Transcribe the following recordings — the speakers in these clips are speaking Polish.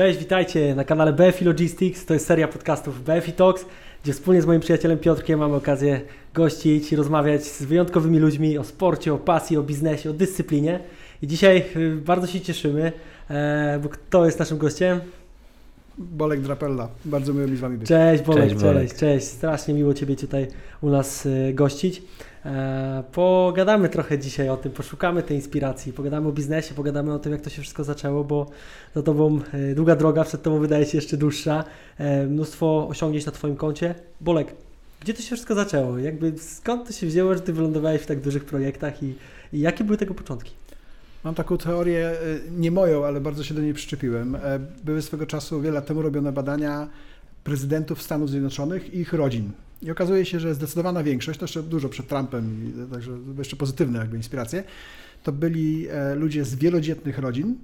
Cześć, witajcie na kanale BFI Logistics. To jest seria podcastów BFI Talks, gdzie wspólnie z moim przyjacielem Piotrkiem mamy okazję gościć i rozmawiać z wyjątkowymi ludźmi o sporcie, o pasji, o biznesie, o dyscyplinie. I dzisiaj y, bardzo się cieszymy, e, bo kto jest naszym gościem? Bolek Drapella. Bardzo miło mi z Wami być. Cześć Bolek, Cześć, cześć, Bolek. cześć. Strasznie miło Ciebie tutaj u nas y, gościć. E, Pogadamy trochę dzisiaj o tym, poszukamy tej inspiracji, pogadamy o biznesie, pogadamy o tym, jak to się wszystko zaczęło, bo za Tobą y, długa droga, przed Tobą wydaje się jeszcze dłuższa, E, mnóstwo osiągnięć na Twoim koncie. Bolek, gdzie to się wszystko zaczęło? Jakby skąd to się wzięło, że Ty wylądowałeś w tak dużych projektach i, i jakie były tego początki? Mam taką teorię, nie moją, ale bardzo się do niej przyczepiłem. E, Były swego czasu, wiele lat temu robione badania prezydentów Stanów Zjednoczonych i ich rodzin. I okazuje się, że zdecydowana większość, to jeszcze dużo przed Trumpem, także jeszcze pozytywne jakby inspiracje, to byli e, ludzie z wielodzietnych rodzin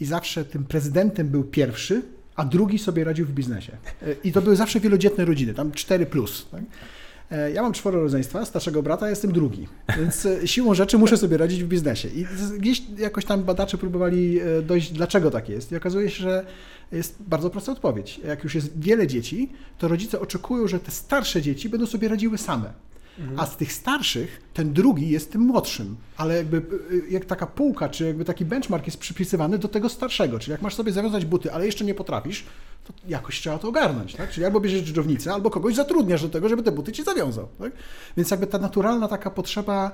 i zawsze tym prezydentem był pierwszy, a drugi sobie radził w biznesie. E, I to były zawsze wielodzietne rodziny, tam 4 plus. Tak? E, Ja mam czworo rodzeństwa, starszego brata, jestem drugi, więc siłą rzeczy muszę sobie radzić w biznesie. I gdzieś jakoś tam badacze próbowali dojść, dlaczego tak jest. I okazuje się, że jest bardzo prosta odpowiedź. Jak już jest wiele dzieci, to rodzice oczekują, że te starsze dzieci będą sobie radziły same. A z tych starszych ten drugi jest tym młodszym, ale jakby y, jak taka półka, czy jakby taki benchmark jest przypisywany do tego starszego. Czyli jak masz sobie zawiązać buty, ale jeszcze nie potrafisz, to jakoś trzeba to ogarnąć. Tak? Czyli albo bierzesz dżdżownicę, albo kogoś zatrudniasz do tego, żeby te buty ci zawiązał. Tak? Więc jakby ta naturalna taka potrzeba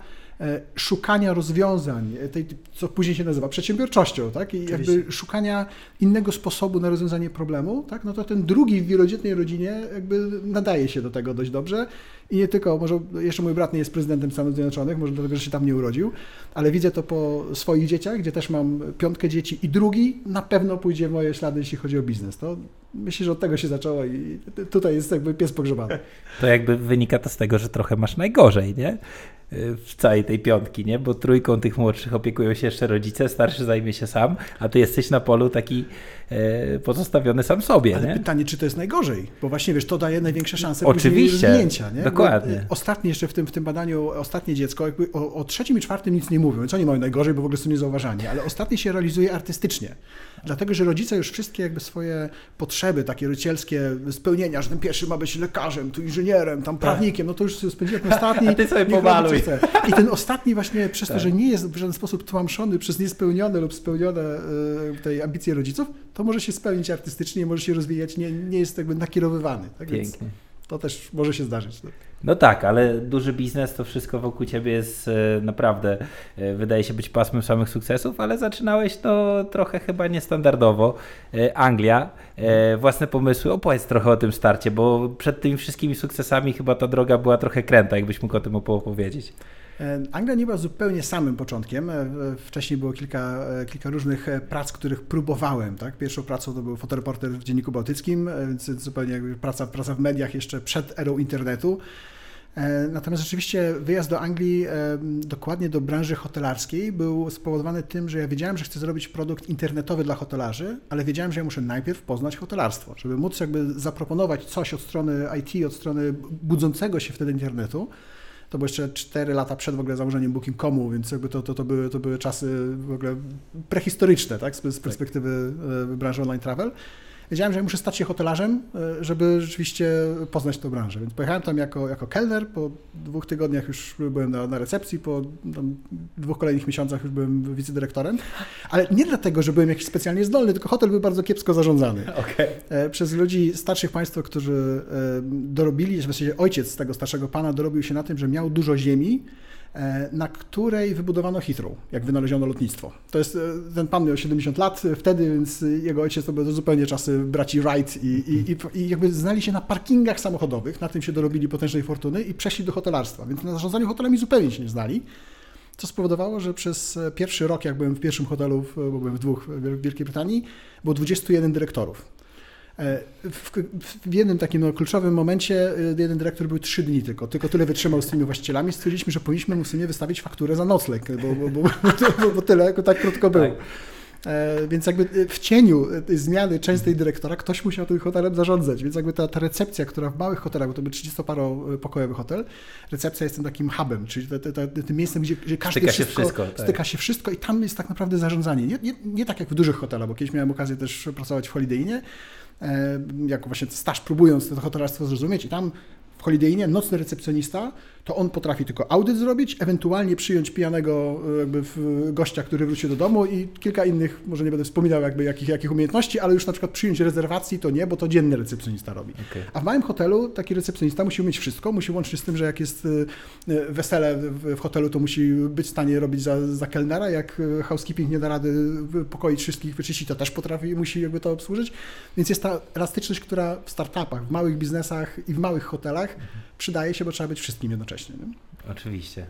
szukania rozwiązań, e, tej, co później się nazywa przedsiębiorczością, tak? I jakby szukania innego sposobu na rozwiązanie problemu, tak? no to ten drugi w wielodzietnej rodzinie jakby nadaje się do tego dość dobrze. I nie tylko, może jeszcze mój brat nie jest prezydentem Stanów Zjednoczonych, może dlatego, że się tam nie urodził, ale widzę to po swoich dzieciach, gdzie też mam piątkę dzieci i drugi na pewno pójdzie w moje ślady, jeśli chodzi o biznes. To myślę, że od tego się zaczęło i tutaj jest jakby pies pogrzebany. To jakby wynika to z tego, że trochę masz najgorzej, nie? W całej tej piątki, nie? Bo trójką tych młodszych opiekują się jeszcze rodzice, starszy zajmie się sam, a ty jesteś na polu taki e, pozostawiony sam sobie, Ale nie? pytanie, czy to jest najgorzej? Bo właśnie wiesz, to daje największe szanse Oczywiście, później rozwinięcia. Nie? dokładnie. Bo, y, Ostatnie jeszcze w tym, w tym badaniu, ostatnie dziecko, jakby o, o trzecim i czwartym nic nie mówią, więc oni mają najgorzej, bo w ogóle są niezauważani, ale ostatni się realizuje artystycznie. Dlatego, że rodzice już wszystkie jakby swoje potrzeby takie rodzicielskie spełnienia, że ten pierwszy ma być lekarzem, tu inżynierem, tam prawnikiem, no to już spędziłem ten ostatni. A ty sobie pomaluj. I ten ostatni właśnie przez to, Tak. że nie jest w żaden sposób tłamszony przez niespełnione lub spełnione y, tej ambicje rodziców, to może się spełnić artystycznie, może się rozwijać, nie, nie jest jakby nakierowywany. Tak? Więc Pięknie. To też może się zdarzyć. tak. No tak, ale duży biznes to wszystko wokół ciebie jest e, naprawdę, e, wydaje się być pasmem samych sukcesów, ale zaczynałeś to trochę chyba niestandardowo. E, Anglia, własne pomysły, opowiedz trochę o tym starcie, bo przed tymi wszystkimi sukcesami chyba ta droga była trochę kręta, jakbyś mógł o tym opowiedzieć. E, Anglia nie była zupełnie samym początkiem. E, Wcześniej było kilka, e, kilka różnych prac, których próbowałem. Tak? Pierwszą pracą to był fotoreporter w Dzienniku Bałtyckim, więc zupełnie jakby praca, praca w mediach jeszcze przed erą internetu. Natomiast rzeczywiście wyjazd do Anglii, dokładnie do branży hotelarskiej, był spowodowany tym, że ja wiedziałem, że chcę zrobić produkt internetowy dla hotelarzy, ale wiedziałem, że ja muszę najpierw poznać hotelarstwo, żeby móc jakby zaproponować coś od strony IT, od strony budzącego się wtedy internetu. To było jeszcze 4 lata przed w ogóle założeniem Booking.comu, więc jakby to, to, to, były, to były czasy w ogóle prehistoryczne, tak, z, z perspektywy e, branży online travel. Wiedziałem, że muszę stać się hotelarzem, e, żeby rzeczywiście poznać tę branżę. Więc pojechałem tam jako, jako kelner. Po dwóch tygodniach już byłem na, na recepcji, po dwóch kolejnych miesiącach już byłem wicedyrektorem. Ale nie dlatego, że byłem jakiś specjalnie zdolny, tylko hotel był bardzo kiepsko zarządzany. Okej. E, przez ludzi starszych państwa, którzy e, dorobili, że właściwie ojciec tego starszego pana dorobił się na tym, że miał dużo ziemi, na której wybudowano Heathrow, jak wynaleziono lotnictwo. To jest, e, ten pan miał 70 lat wtedy, więc jego ojciec to były zupełnie czasy braci Wright i, i, i, jakby znali się na parkingach samochodowych, na tym się dorobili potężnej fortuny i przeszli do hotelarstwa, więc na zarządzaniu hotelami zupełnie się nie znali. Co spowodowało, że przez e, pierwszy rok, jak byłem w pierwszym hotelu, bo byłem w dwóch w Wielkiej Brytanii, było 21 dyrektorów. E, W, w jednym takim no, kluczowym momencie e, jeden dyrektor był trzy dni tylko, tylko tyle wytrzymał z tymi właścicielami. Stwierdziliśmy, że powinniśmy mu w sumie wystawić fakturę za nocleg, bo, bo, bo, bo, tyle, tak krótko był. E, więc jakby e, w cieniu tej zmiany częstej dyrektora ktoś musiał tym hotelem zarządzać, więc jakby ta, ta recepcja, która w małych hotelach, bo to był 30-paropokojowy hotel, recepcja jest tym takim hubem, czyli te, te, te, tym miejscem, gdzie, gdzie każdy Styka się wszystko, wszystko, tak. styka się wszystko i tam jest tak naprawdę zarządzanie. Nie, nie, nie tak jak w dużych hotelach, bo kiedyś miałem okazję też pracować w Holiday Innie, e, jako właśnie staż próbując to hotelarstwo zrozumieć i tam w Holiday Innie nocny recepcjonista to on potrafi tylko audyt zrobić, ewentualnie przyjąć pijanego e, jakby gościa, który wrócił do domu i kilka innych, może nie będę wspominał jakby jakich, jakich umiejętności, ale już na przykład przyjąć rezerwacji to nie, bo to dzienny recepcjonista robi. Okej. A w małym hotelu taki recepcjonista musi umieć wszystko, musi łączyć z tym, że jak jest e, e, wesele w hotelu, to musi być w stanie robić za, za kelnera, jak housekeeping nie da rady pokoić wszystkich, wyczyścić, to też potrafi, musi jakby to obsłużyć. Więc jest ta elastyczność, która w startupach, w małych biznesach i w małych hotelach przydaje się, bo trzeba być wszystkim jednocześnie. Nie? Oczywiście.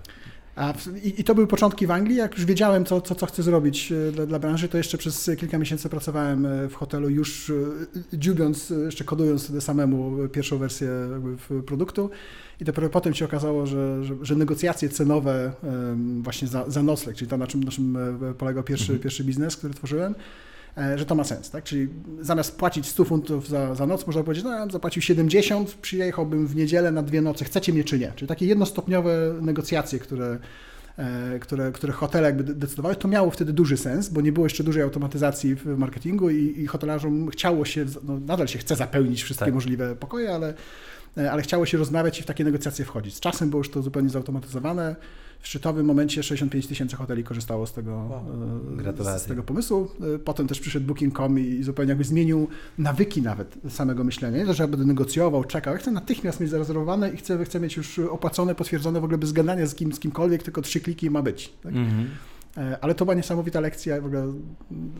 A w, i, I to były początki w Anglii. Jak już wiedziałem, co, co, co chcę zrobić e, dla, dla branży, to jeszcze przez kilka miesięcy pracowałem e, w hotelu, już e, dziubiąc, jeszcze kodując wtedy samemu pierwszą wersję produktu. I dopiero potem się okazało, że, że, że negocjacje cenowe właśnie za, za nocleg, czyli to, na czym, na czym polegał pierwszy, Mhm. pierwszy biznes, który tworzyłem, że to ma sens, tak? Czyli zamiast płacić 100 funtów za, za noc, można powiedzieć, no zapłacił 70, przyjechałbym w niedzielę na dwie noce, chcecie mnie czy nie? Czyli takie jednostopniowe negocjacje, które, e, które, które hotele jakby de- decydowały, to miało wtedy duży sens, bo nie było jeszcze dużej automatyzacji w marketingu i, i hotelarzom chciało się, no nadal się chce zapełnić wszystkie Tak. możliwe pokoje, ale, e, ale chciało się rozmawiać i w takie negocjacje wchodzić. Z czasem było już to zupełnie zautomatyzowane. W szczytowym momencie 65 tysięcy hoteli korzystało z tego, Wow. e, z, tego pomysłu. E, Potem też przyszedł Booking.com i, zupełnie jakby zmienił nawyki nawet samego myślenia. Nie to, że ja będę negocjował, czekał. Ja chcę natychmiast mieć zarezerwowane i chcę, chcę mieć już opłacone, potwierdzone w ogóle bez gadania z, kim, z kimkolwiek, tylko trzy kliki ma być. Tak? Mhm. E, Ale to była niesamowita lekcja, w ogóle mm,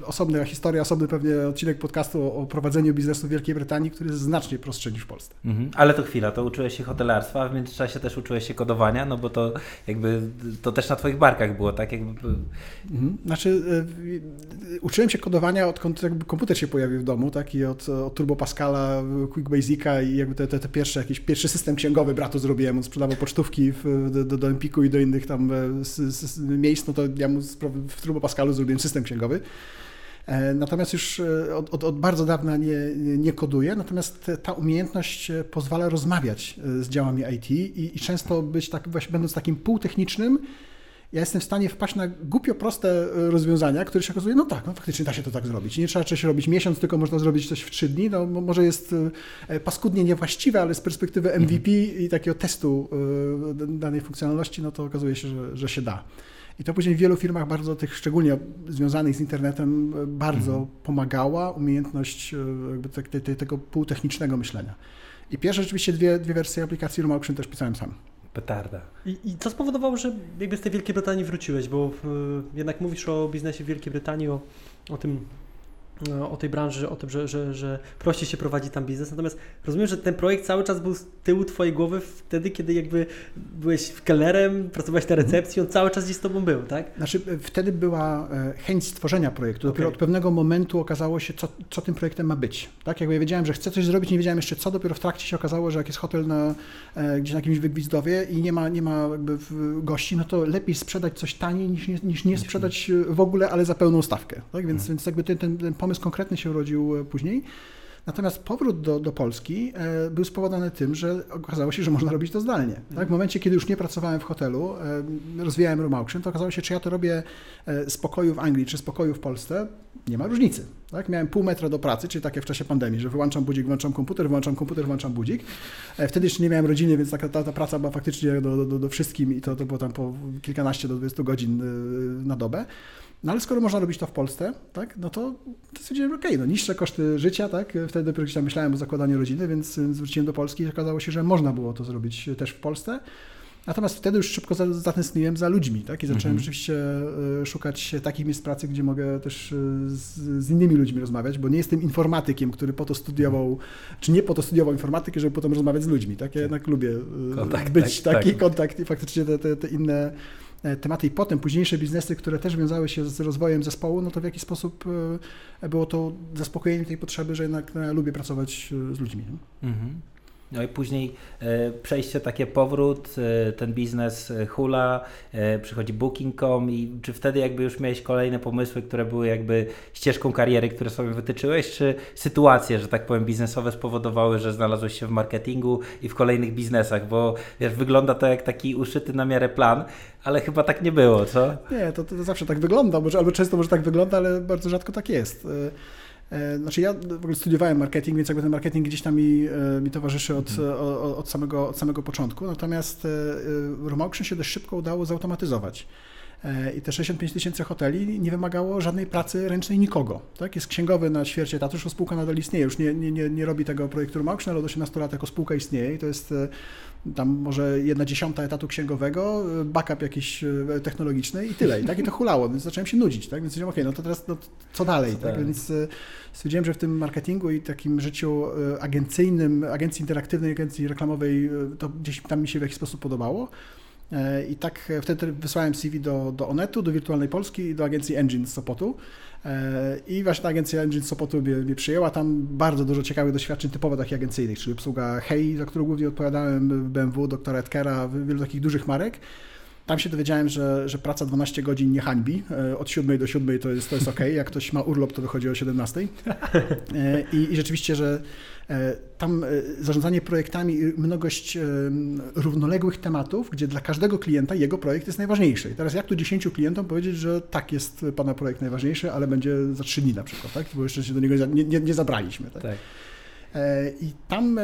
osobna historia, osobny pewnie odcinek podcastu o, prowadzeniu biznesu w Wielkiej Brytanii, który jest znacznie prostszy niż w Polsce. Mhm. Ale to chwila, to uczyłeś się hotelarstwa, a w międzyczasie też uczyłeś się kodowania, no bo to jakby to też na twoich barkach było, tak? Jakby, Mhm. Znaczy, e, uczyłem się kodowania odkąd jakby komputer się pojawił w domu, tak? I od, od Turbo Pascala, Quick Basica i jakby te, te, te pierwsze, jakiś pierwszy system księgowy bratu zrobiłem. On sprzedawał pocztówki w, do, do, Empiku i do innych tam e, miejsc, no to ja mu w Turbo Pascalu zrobiłem system księgowy. E, Natomiast już e, od, od, od bardzo dawna nie, nie koduję, natomiast ta umiejętność e, pozwala rozmawiać z działami IT i, i często być tak, właśnie będąc takim półtechnicznym, ja jestem w stanie wpaść na głupio proste rozwiązania, które się okazuje, no tak, no faktycznie da się to tak zrobić. Nie trzeba czegoś robić miesiąc, tylko można zrobić coś w trzy dni. No, mo- może jest paskudnie niewłaściwe, ale z perspektywy MVP i takiego testu danej funkcjonalności, no to okazuje się, że, że się da. I to później w wielu firmach bardzo tych, szczególnie związanych z internetem, bardzo Mhm. pomagała umiejętność e, jakby te, te, te, tego półtechnicznego myślenia. I pierwsze rzeczywiście dwie, dwie wersje aplikacji Room Auction też pisałem sam. petarda. I, I co spowodowało, że jakby z tej Wielkiej Brytanii wróciłeś? Bo y, jednak mówisz o biznesie w Wielkiej Brytanii, o, o tym, o tej branży, o tym, że, że, że prościej się prowadzi tam biznes. Natomiast rozumiem, że ten projekt cały czas był z tyłu Twojej głowy wtedy, kiedy jakby byłeś kelnerem, pracowałeś na recepcji, on cały czas gdzieś z Tobą był, tak? Znaczy, e, wtedy była e, chęć stworzenia projektu. Dopiero Okej. od pewnego momentu okazało się, co, co tym projektem ma być. Tak? Jakby ja wiedziałem, że chcę coś zrobić, nie wiedziałem jeszcze co, dopiero w trakcie się okazało, że jak jest hotel na, e, gdzieś na jakimś wygwizdowie i nie ma, nie ma jakby gości, no to lepiej sprzedać coś taniej niż nie, niż nie sprzedać w ogóle, ale za pełną stawkę. Tak? Więc, więc jakby ten, ten, ten pomysł konkretny się urodził e, później. Natomiast powrót do, do Polski e, był spowodowany tym, że okazało się, że można robić to zdalnie. Tak? W momencie, kiedy już nie pracowałem w hotelu, e, rozwijałem room auction, to okazało się, czy ja to robię z pokoju w Anglii, czy z pokoju w Polsce, nie ma różnicy. Tak? Miałem pół metra do pracy, czyli takie w czasie pandemii, że wyłączam budzik, włączam komputer, włączam komputer, włączam budzik. Wtedy jeszcze nie miałem rodziny, więc taka, ta, ta praca była faktycznie do, do, do wszystkim i to, to było tam po kilkanaście do 20 godzin na dobę. No ale skoro można robić to w Polsce, tak, no to, to stwierdziłem, okej, no niższe koszty życia, tak, wtedy dopiero gdzieś tam myślałem o zakładaniu rodziny, więc y, zwróciłem do Polski i okazało się, że można było to zrobić też w Polsce. Natomiast wtedy już szybko za- zatęskniłem za ludźmi, tak, i zacząłem Mhm. rzeczywiście y, szukać takich miejsc pracy, gdzie mogę też y, z, z innymi ludźmi rozmawiać, bo nie jestem informatykiem, który po to studiował, czy nie po to studiował informatykę, żeby potem rozmawiać z ludźmi, tak, ja jednak lubię y, Kontakt, być tak, taki tak. kontakt i faktycznie te, te, te inne tematy i potem późniejsze biznesy, które też wiązały się z rozwojem zespołu, no to w jaki sposób e, było to zaspokojenie tej potrzeby, że jednak no, lubię pracować e, z ludźmi. Mhm. No i później e, przejście, takie powrót, e, ten biznes e, hula, przychodzi Booking.com i czy wtedy jakby już miałeś kolejne pomysły, które były jakby ścieżką kariery, które sobie wytyczyłeś, czy sytuacje, że tak powiem, biznesowe spowodowały, że znalazłeś się w marketingu i w kolejnych biznesach, bo wiesz, wygląda to jak taki uszyty na miarę plan, ale chyba tak nie było, co? Nie, to, to zawsze tak wygląda, może, albo często może tak wygląda, ale bardzo rzadko tak jest. E, e, Znaczy ja w ogóle studiowałem marketing, więc jakby ten marketing gdzieś tam mi, e, mi towarzyszy od, o- od, samego, od samego początku, natomiast e, e, Room Auction się dość szybko udało zautomatyzować. E, I te 65 tysięcy hoteli nie wymagało żadnej pracy ręcznej nikogo. Tak? Jest księgowy na ćwiercie etatu, już spółka nadal istnieje, już nie, nie, nie, robi tego projektu Room Auction, ale od 18 lat jako spółka istnieje i to jest e, tam może jedna dziesiąta etatu księgowego, backup jakiś e, technologiczny i tyle. I tak i to hulało, więc zacząłem się nudzić, tak? Więc stwierdziłem, okej, no to teraz no, co dalej, Co tak? dalej? Więc e, stwierdziłem, że w tym marketingu i takim życiu e, agencyjnym, agencji interaktywnej, agencji reklamowej, to gdzieś tam mi się w jakiś sposób podobało. I tak wtedy wysłałem CV do, do Onetu, do Wirtualnej Polski i do agencji Engine z Sopotu. E, I właśnie ta agencja Engine Sopotu mnie, mnie przyjęła. Tam bardzo dużo ciekawych doświadczeń typowo takich agencyjnych, czyli obsługa Hei, za którą głównie odpowiadałem, BMW, doktora Edkera, wielu takich dużych marek. Tam się dowiedziałem, że, że praca 12 godzin nie hańbi. E, Od 7 do 7 to jest, to jest ok. Jak ktoś ma urlop, to wychodzi o 17. E, I, i rzeczywiście, że e, tam zarządzanie projektami, i mnogość e, równoległych tematów, gdzie dla każdego klienta jego projekt jest najważniejszy. I teraz jak tu 10 klientom powiedzieć, że tak jest Pana projekt najważniejszy, ale będzie za 3 dni na przykład, tak? bo jeszcze się do niego nie, nie, nie zabraliśmy. Tak? Tak. E, I tam e,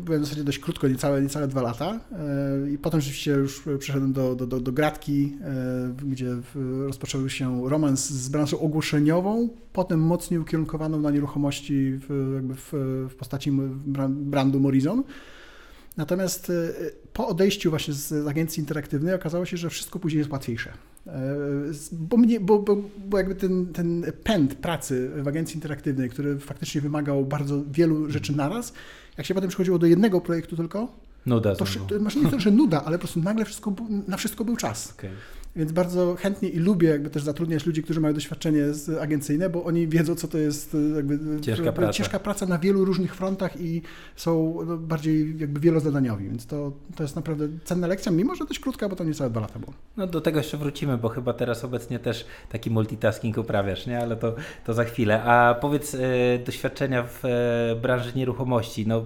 byłem w zasadzie dość krótko, niecałe, niecałe dwa lata. E, I potem rzeczywiście już przeszedłem do, do, do, do Gratki, gdzie rozpoczął się romans z branżą ogłoszeniową, potem mocniej ukierunkowaną na nieruchomości w, jakby w, w postaci bra- brandu Morizon. Natomiast po odejściu właśnie z agencji interaktywnej okazało się, że wszystko później jest łatwiejsze. E, Bo, mnie, bo, bo, bo jakby ten, ten pęd pracy w agencji interaktywnej, który faktycznie wymagał bardzo wielu rzeczy naraz, jak się potem przychodziło do jednego projektu tylko, Nuda to, to masz nie to, że nuda, ale po prostu nagle wszystko, na wszystko był czas. Okej. Więc bardzo chętnie i lubię jakby też zatrudniać ludzi, którzy mają doświadczenie z agencyjne, bo oni wiedzą, co to jest e, jakby Ciężka jakby praca. ciężka praca na wielu różnych frontach i są no, bardziej jakby wielozadaniowi, więc to, to jest naprawdę cenna lekcja, mimo że dość krótka, bo to niecałe dwa lata było. No do tego jeszcze wrócimy, bo chyba teraz obecnie też taki multitasking uprawiasz, nie? Ale to, to za chwilę. A powiedz, e, doświadczenia w e, branży nieruchomości, no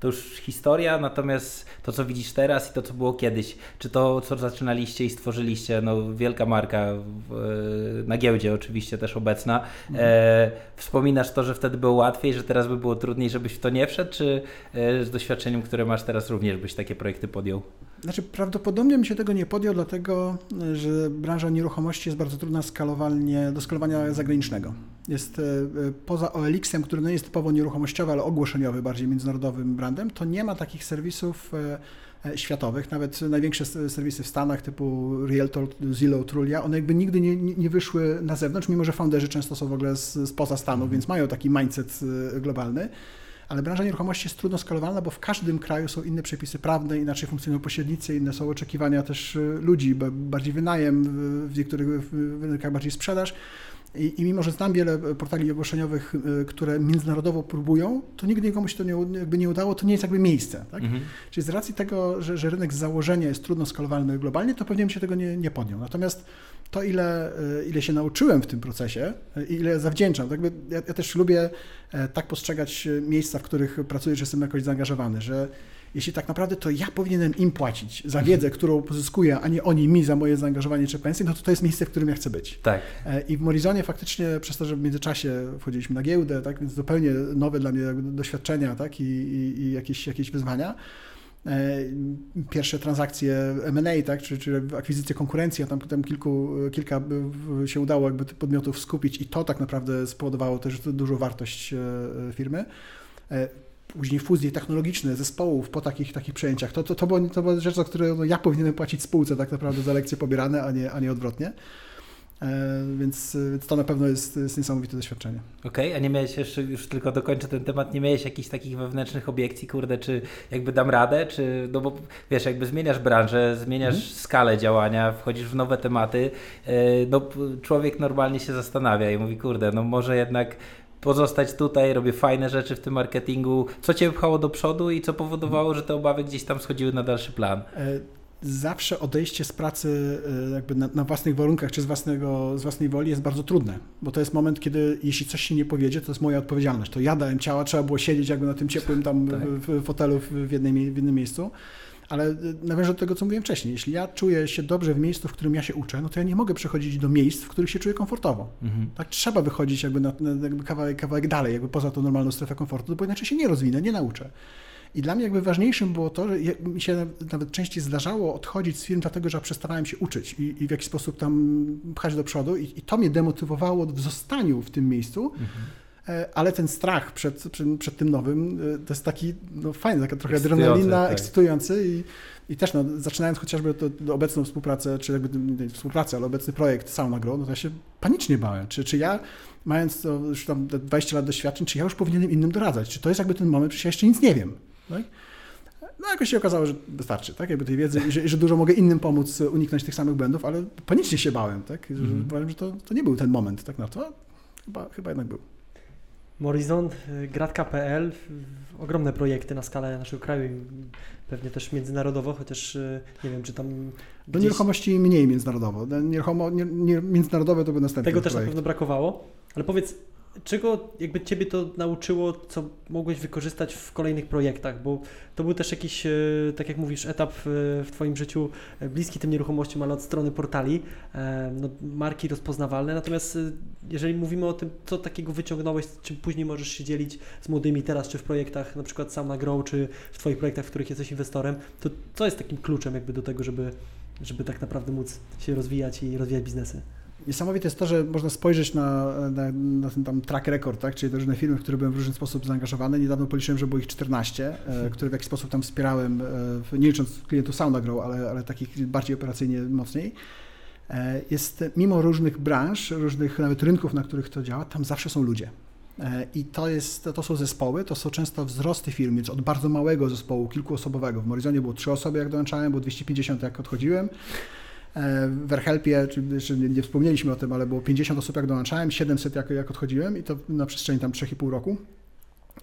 to już historia, natomiast to, co widzisz teraz i to, co było kiedyś, czy to, co zaczynaliście i stworzyliście, no wielka marka w, e, na giełdzie oczywiście też obecna. E, wspominasz to, że wtedy było łatwiej, że teraz by było trudniej, żebyś w to nie wszedł, czy e, z doświadczeniem, które masz teraz również byś takie projekty podjął? Znaczy, prawdopodobnie bym się tego nie podjął, dlatego że branża nieruchomości jest bardzo trudna skalowalnie, do skalowania zagranicznego. Jest e, poza OLX-em, który nie jest typowo nieruchomościowy, ale ogłoszeniowy, bardziej międzynarodowym brandem, to nie ma takich serwisów e, e, światowych. Nawet największe serwisy w Stanach typu Realtor, Zillow, Trulia, one jakby nigdy nie, nie wyszły na zewnątrz, mimo że founderzy często są w ogóle z, spoza Stanów, więc mają taki mindset globalny. Ale branża nieruchomości jest trudno skalowalna, bo w każdym kraju są inne przepisy prawne, inaczej funkcjonują pośrednicy, inne są oczekiwania też ludzi, bardziej wynajem, w- niektórych rynkach bardziej sprzedaż. I, I mimo, że znam wiele portali ogłoszeniowych, y, które międzynarodowo próbują, to nigdy nikomu się to nie, jakby nie udało, to nie jest jakby miejsce. Tak? Mhm. Czyli z racji tego, że, że rynek z założenia jest trudno skalowalny globalnie, to pewnie bym się tego nie, nie podjął. Natomiast to, ile, y, ile się nauczyłem w tym procesie y, i ile zawdzięczam, tak jakby ja, ja też lubię e, tak postrzegać miejsca, w których pracuję, że jestem jakoś zaangażowany, że jeśli tak naprawdę to ja powinienem im płacić za wiedzę, którą pozyskuję, a nie oni mi za moje zaangażowanie czy pensję, no to to jest miejsce, w którym ja chcę być. Tak. E, I w Morizonie faktycznie przez to, że w międzyczasie wchodziliśmy na giełdę, tak, więc zupełnie nowe dla mnie doświadczenia tak, i, i, i jakieś, jakieś wyzwania. E, Pierwsze transakcje M&A, tak, czy, czy akwizycje konkurencji, a tam potem kilku, kilka się udało jakby tych podmiotów skupić i to tak naprawdę spowodowało też dużą wartość e, firmy. Później fuzje technologiczne zespołów po takich, takich przejęciach. To, to, to, było, to była rzecz, za którą no, ja powinienem płacić spółce tak naprawdę za lekcje pobierane, a nie, a nie odwrotnie. E, Więc, więc to na pewno jest, jest niesamowite doświadczenie. Okej, a nie miałeś jeszcze, już tylko dokończę ten temat, nie miałeś jakichś takich wewnętrznych obiekcji, kurde, czy jakby dam radę, czy, no bo wiesz, jakby zmieniasz branżę, zmieniasz Mhm. skalę działania, wchodzisz w nowe tematy, e, no człowiek normalnie się zastanawia i mówi, kurde, no może jednak pozostać tutaj, robię fajne rzeczy w tym marketingu. Co Cię pchało do przodu i co powodowało, że te obawy gdzieś tam schodziły na dalszy plan? E, zawsze odejście z pracy e, jakby na, na, własnych warunkach czy z, własnego, z własnej woli jest bardzo trudne, bo to jest moment, kiedy jeśli coś się nie powiedzie, to jest moja odpowiedzialność. To ja dałem ciała, trzeba było siedzieć jakby na tym ciepłym tam tak. w, w fotelu w, jednej, w jednym miejscu. Ale e, nawiążę do tego, co mówiłem wcześniej. Jeśli ja czuję się dobrze w miejscu, w którym ja się uczę, no to ja nie mogę przechodzić do miejsc, w których się czuję komfortowo. Mhm. Tak trzeba wychodzić jakby, na, jakby kawałek, kawałek dalej, jakby poza tą normalną strefę komfortu, bo inaczej się nie rozwinę, nie nauczę. I dla mnie jakby ważniejszym było to, że mi się nawet częściej zdarzało odchodzić z firm, dlatego że przestarałem się uczyć i, i w jakiś sposób tam pchać do przodu i, i, to mnie demotywowało w zostaniu w tym miejscu. Mhm. Ale ten strach przed, przed, przed, tym nowym e, to jest taki no, fajny, taka trochę adrenalina, tak. ekscytujący i, i też no, zaczynając chociażby to obecną współpracę, czy jakby współpracę, ale obecny projekt Sauna Grow, no to ja się panicznie bałem. Czy, czy ja mając to już tam 20 lat doświadczeń, czy ja już powinienem innym doradzać? Czy to jest jakby ten moment, że ja jeszcze nic nie wiem? Tak? No jakoś się okazało, że wystarczy, tak? Jakby tej wiedzy i że, że, dużo mogę innym pomóc uniknąć tych samych błędów, ale panicznie się bałem, tak? Mm -hmm. że to, to nie był ten moment tak na to. Chyba, chyba jednak był. Morizon, Gratka.pl, ogromne projekty na skalę naszego kraju, pewnie też międzynarodowo, chociaż nie wiem, czy tam. Do gdzieś... nieruchomości mniej międzynarodowo. Nieruchomo, nie, nie, międzynarodowe to by następny. Tego też projekt. na pewno brakowało. Ale powiedz, czego jakby Ciebie to nauczyło, co mogłeś wykorzystać w kolejnych projektach, bo to był też jakiś, e, tak jak mówisz, etap w Twoim życiu e, bliski tym nieruchomościom, ale od strony portali, e, no, marki rozpoznawalne, natomiast jeżeli mówimy o tym, co takiego wyciągnąłeś, czym później możesz się dzielić z młodymi teraz, czy w projektach na przykład Sam na Grow, czy w Twoich projektach, w których jesteś inwestorem, to co jest takim kluczem jakby do tego, żeby, żeby tak naprawdę móc się rozwijać i rozwijać biznesy? Niesamowite jest to, że można spojrzeć na, na, na ten tam track record, tak? czyli te różne firmy, w które byłem w różny sposób zaangażowany. Niedawno policzyłem, że było ich 14, e, które w jakiś sposób tam wspierałem, e, nie licząc klientów SoundAgrow, ale, ale takich bardziej operacyjnie mocniej. E, jest mimo różnych branż, różnych nawet rynków, na których to działa, tam zawsze są ludzie. I to, jest, to są zespoły, to są często wzrosty firmy, więc od bardzo małego zespołu, kilkuosobowego. W Morizonie było trzy osoby, jak dołączałem, było 250, jak odchodziłem. E, w Erhelpie, czy, nie, nie wspomnieliśmy o tym, ale było 50 osób jak dołączałem, 700 jak, jak odchodziłem i to na przestrzeni tam 3,5 roku.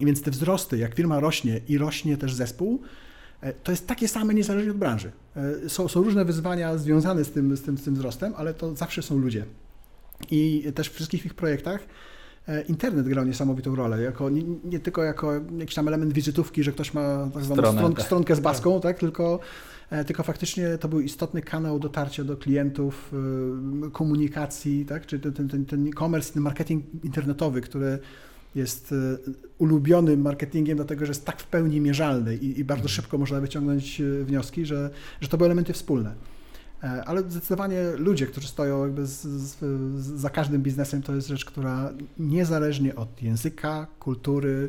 I więc te wzrosty, jak firma rośnie i rośnie też zespół, e, to jest takie same niezależnie od branży. E, są, są różne wyzwania związane z tym, z, tym, z tym wzrostem, ale to zawsze są ludzie. I też w wszystkich ich projektach internet grał niesamowitą rolę, jako, nie, nie, tylko jako jakiś tam element wizytówki, że ktoś ma tak zwaną stron, tak. stronkę z baską, tak. tak, tylko tylko faktycznie to był istotny kanał dotarcia do klientów, e, komunikacji, tak? czy ten, ten, ten e-commerce, ten marketing internetowy, który jest e, ulubionym marketingiem, dlatego że jest tak w pełni mierzalny i, i bardzo mhm. szybko można wyciągnąć wnioski, że, że to były elementy wspólne. Ale zdecydowanie ludzie, którzy stoją jakby z, z, za każdym biznesem, to jest rzecz, która niezależnie od języka, kultury,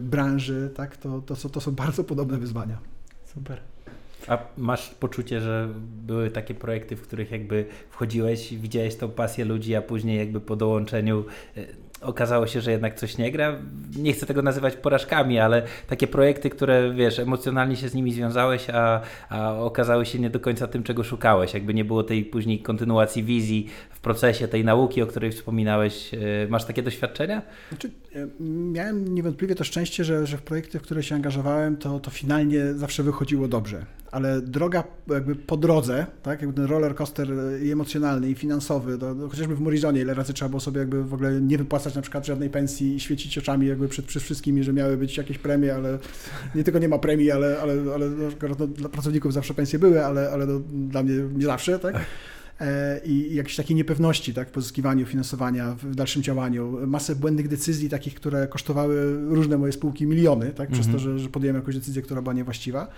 branży, tak, to, to, to są bardzo podobne wyzwania. Super. A masz poczucie, że były takie projekty, w których jakby wchodziłeś, widziałeś tą pasję ludzi, a później jakby po dołączeniu e, okazało się, że jednak coś nie gra. Nie chcę tego nazywać porażkami, ale takie projekty, które wiesz, emocjonalnie się z nimi związałeś, a, a okazały się nie do końca tym, czego szukałeś. Jakby nie było tej później kontynuacji wizji w procesie tej nauki, o której wspominałeś. E, masz takie doświadczenia? Znaczy, e, miałem niewątpliwie to szczęście, że, że w projekty, w które się angażowałem, to, to finalnie zawsze wychodziło dobrze ale droga jakby po drodze, tak, jakby ten roller coaster i emocjonalny i finansowy, to, to chociażby w Morizonie ile razy trzeba było sobie jakby w ogóle nie wypłacać na przykład żadnej pensji i świecić oczami jakby przed, przed wszystkimi, że miały być jakieś premie, ale nie tylko nie ma premii, ale, ale, ale no, dla pracowników zawsze pensje były, ale, ale no, dla mnie nie zawsze, tak? E, i jakieś takiej niepewności tak, w pozyskiwaniu finansowania, w dalszym działaniu, masę błędnych decyzji takich, które kosztowały różne moje spółki miliony, tak, mm -hmm. przez to, że, że podjąłem jakąś decyzję, która była niewłaściwa.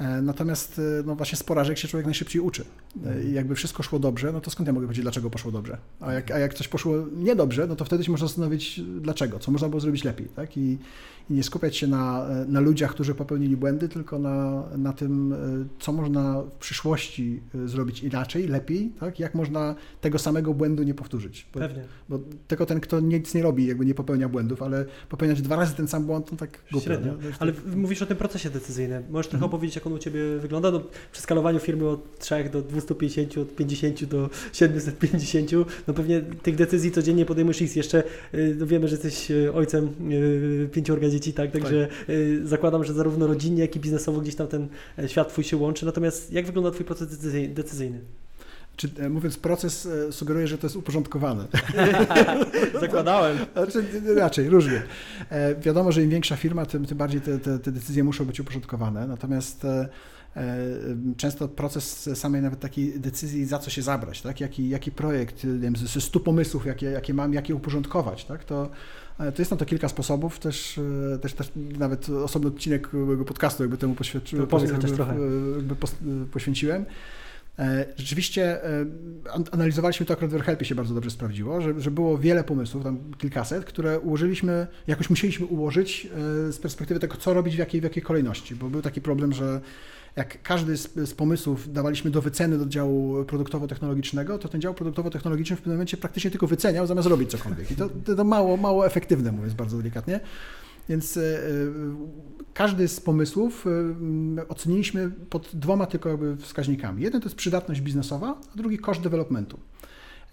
E, natomiast e, no właśnie z porażek się człowiek najszybciej uczy. E, I jakby wszystko szło dobrze, no to skąd ja mogę powiedzieć, dlaczego poszło dobrze? A jak, a jak coś poszło niedobrze, no to wtedy się można zastanowić, dlaczego, co można było zrobić lepiej. Tak? I, i nie skupiać się na, na ludziach, którzy popełnili błędy, tylko na, na tym, co można w przyszłości zrobić inaczej, lepiej, tak? jak można tego samego błędu nie powtórzyć. Bo, Pewnie. Bo tylko ten, kto nic nie robi, jakby nie popełnia błędów, ale popełniać dwa razy ten sam błąd, to tak głupio. Średnio. Ale mówisz o tym procesie decyzyjnym. Możesz trochę mhm. opowiedzieć, jak on u Ciebie wygląda? No, przy skalowaniu firmy od 3 do 250, od 50 do 750, no pewnie tych decyzji codziennie podejmujesz X. Jeszcze no wiemy, że jesteś y, ojcem y, pięciorga dzieci, tak? Także y, zakładam, że zarówno rodzinnie, jak i biznesowo gdzieś tam ten e, świat Twój się łączy. Natomiast jak wygląda Twój proces decyzy- decyzyjny? Czy, e, mówiąc proces, e, sugeruję, że to jest uporządkowane. Zakładałem. Znaczy, raczej, różnie. Wiadomo, że im większa firma, tym, tym bardziej te, te, te decyzje muszą być uporządkowane. Natomiast często proces samej nawet takiej decyzji, za co się zabrać, tak? jaki, jaki projekt, nie wiem, ze 100 pomysłów, jakie, jakie mam, jakie uporządkować, tak? to, e, to jest na to kilka sposobów, też, e, też, też nawet osobny odcinek mojego podcastu jakby temu poświadczyłem, To powiedz chociaż trochę. jakby pos- poświęciłem. E, Rzeczywiście e, an- analizowaliśmy to akurat w AirHelpie się bardzo dobrze sprawdziło, że, że było wiele pomysłów, tam kilkaset, które ułożyliśmy, jakoś musieliśmy ułożyć e, z perspektywy tego, co robić w jakiej, w jakiej kolejności, bo był taki problem, że jak każdy z, z pomysłów dawaliśmy do wyceny do działu produktowo-technologicznego, to ten dział produktowo-technologiczny w pewnym momencie praktycznie tylko wyceniał, zamiast robić cokolwiek. I to, to mało, mało efektywne, mówiąc bardzo delikatnie. Więc e, e, każdy z pomysłów e, oceniliśmy pod dwoma tylko wskaźnikami. Jeden to jest przydatność biznesowa, a drugi koszt developmentu.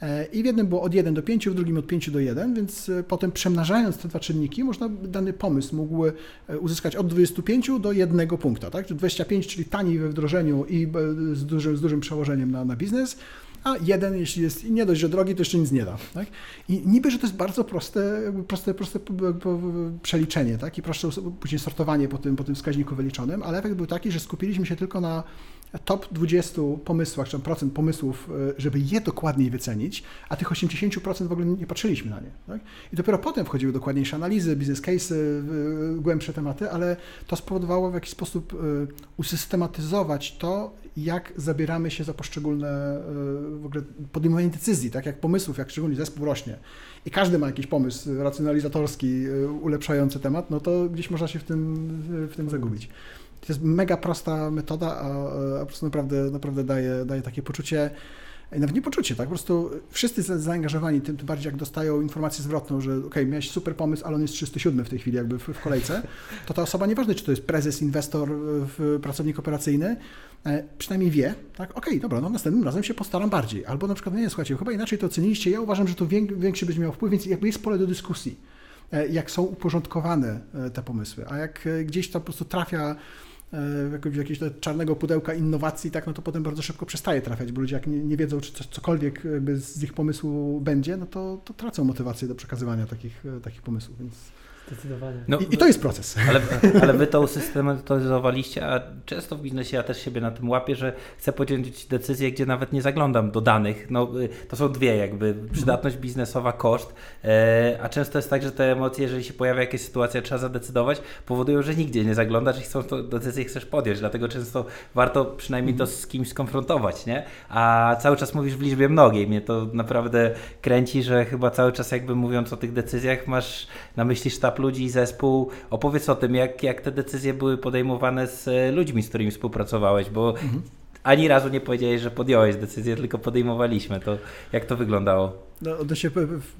E, I w jednym było od 1 do 5, w drugim od 5 do 1, więc e, potem przemnażając te dwa czynniki, można dany pomysł mógł e, uzyskać od 25 do 1 punkta. Tak? Czyli 25, czyli taniej we wdrożeniu i z dużym, z dużym przełożeniem na, na biznes, a jeden, jeśli jest nie dość, że drogi, to jeszcze nic nie da. Tak? I niby, że to jest bardzo proste, proste, proste przeliczenie, tak? I proste później sortowanie po tym, po tym wskaźniku wyliczonym, ale efekt był taki, że skupiliśmy się tylko na top 20 pomysłach, czy procent pomysłów, e, żeby je dokładniej wycenić, a tych 80% w ogóle nie patrzyliśmy na nie. Tak? I dopiero potem wchodziły dokładniejsze analizy, business case, głębsze tematy, ale to spowodowało w jakiś sposób e, usystematyzować to, jak zabieramy się za poszczególne e, w ogóle podejmowanie decyzji, tak jak pomysłów, jak szczególnie zespół rośnie i każdy ma jakiś pomysł racjonalizatorski, e, ulepszający temat, no to gdzieś można się w tym, w tym zagubić. To jest mega prosta metoda, a, a po prostu naprawdę, naprawdę daje, daje takie poczucie, i nawet nie poczucie, tak? Po prostu wszyscy za- zaangażowani, tym, tym bardziej jak dostają informację zwrotną, że ok, miałeś super pomysł, ale on jest 307 w tej chwili jakby w, w kolejce, to ta osoba, nieważne czy to jest prezes, inwestor, w, pracownik operacyjny, e, przynajmniej wie, tak, okej, dobra, no następnym razem się postaram bardziej. Albo na przykład, nie, słuchajcie, chyba inaczej to oceniliście, ja uważam, że to większy będzie miał wpływ, więc jakby jest pole do dyskusji, e, jak są uporządkowane e, te pomysły, a jak e, gdzieś to po prostu trafia e, jakiegoś, jakiegoś tam czarnego pudełka innowacji, tak, no to potem bardzo szybko przestaje trafiać, bo ludzie jak nie, nie wiedzą, czy coś, cokolwiek z ich pomysłu będzie, no to, to tracą motywację do przekazywania takich, e, takich pomysłów, więc Zdecydowanie. No, I, i to jest proces. Ale, ale wy to usystematyzowaliście, a często w biznesie ja też siebie na tym łapię, że chcę podjąć decyzję, gdzie nawet nie zaglądam do danych. No, y, to są dwie jakby, przydatność biznesowa, koszt, e, a często jest tak, że te emocje, jeżeli się pojawia jakaś sytuacja, trzeba zadecydować, powodują, że nigdzie nie zaglądasz i chcą tą decyzję chcesz podjąć, dlatego często warto przynajmniej to z kimś skonfrontować, nie? A cały czas mówisz w liczbie mnogiej, mnie to naprawdę kręci, że chyba cały czas jakby mówiąc o tych decyzjach masz na myśli sztab ludzi i zespół. Opowiedz o tym, jak, jak te decyzje były podejmowane z e, ludźmi, z którymi współpracowałeś, bo ani razu nie powiedziałeś, że podjąłeś decyzję, tylko podejmowaliśmy. To jak to wyglądało? No, odnośnie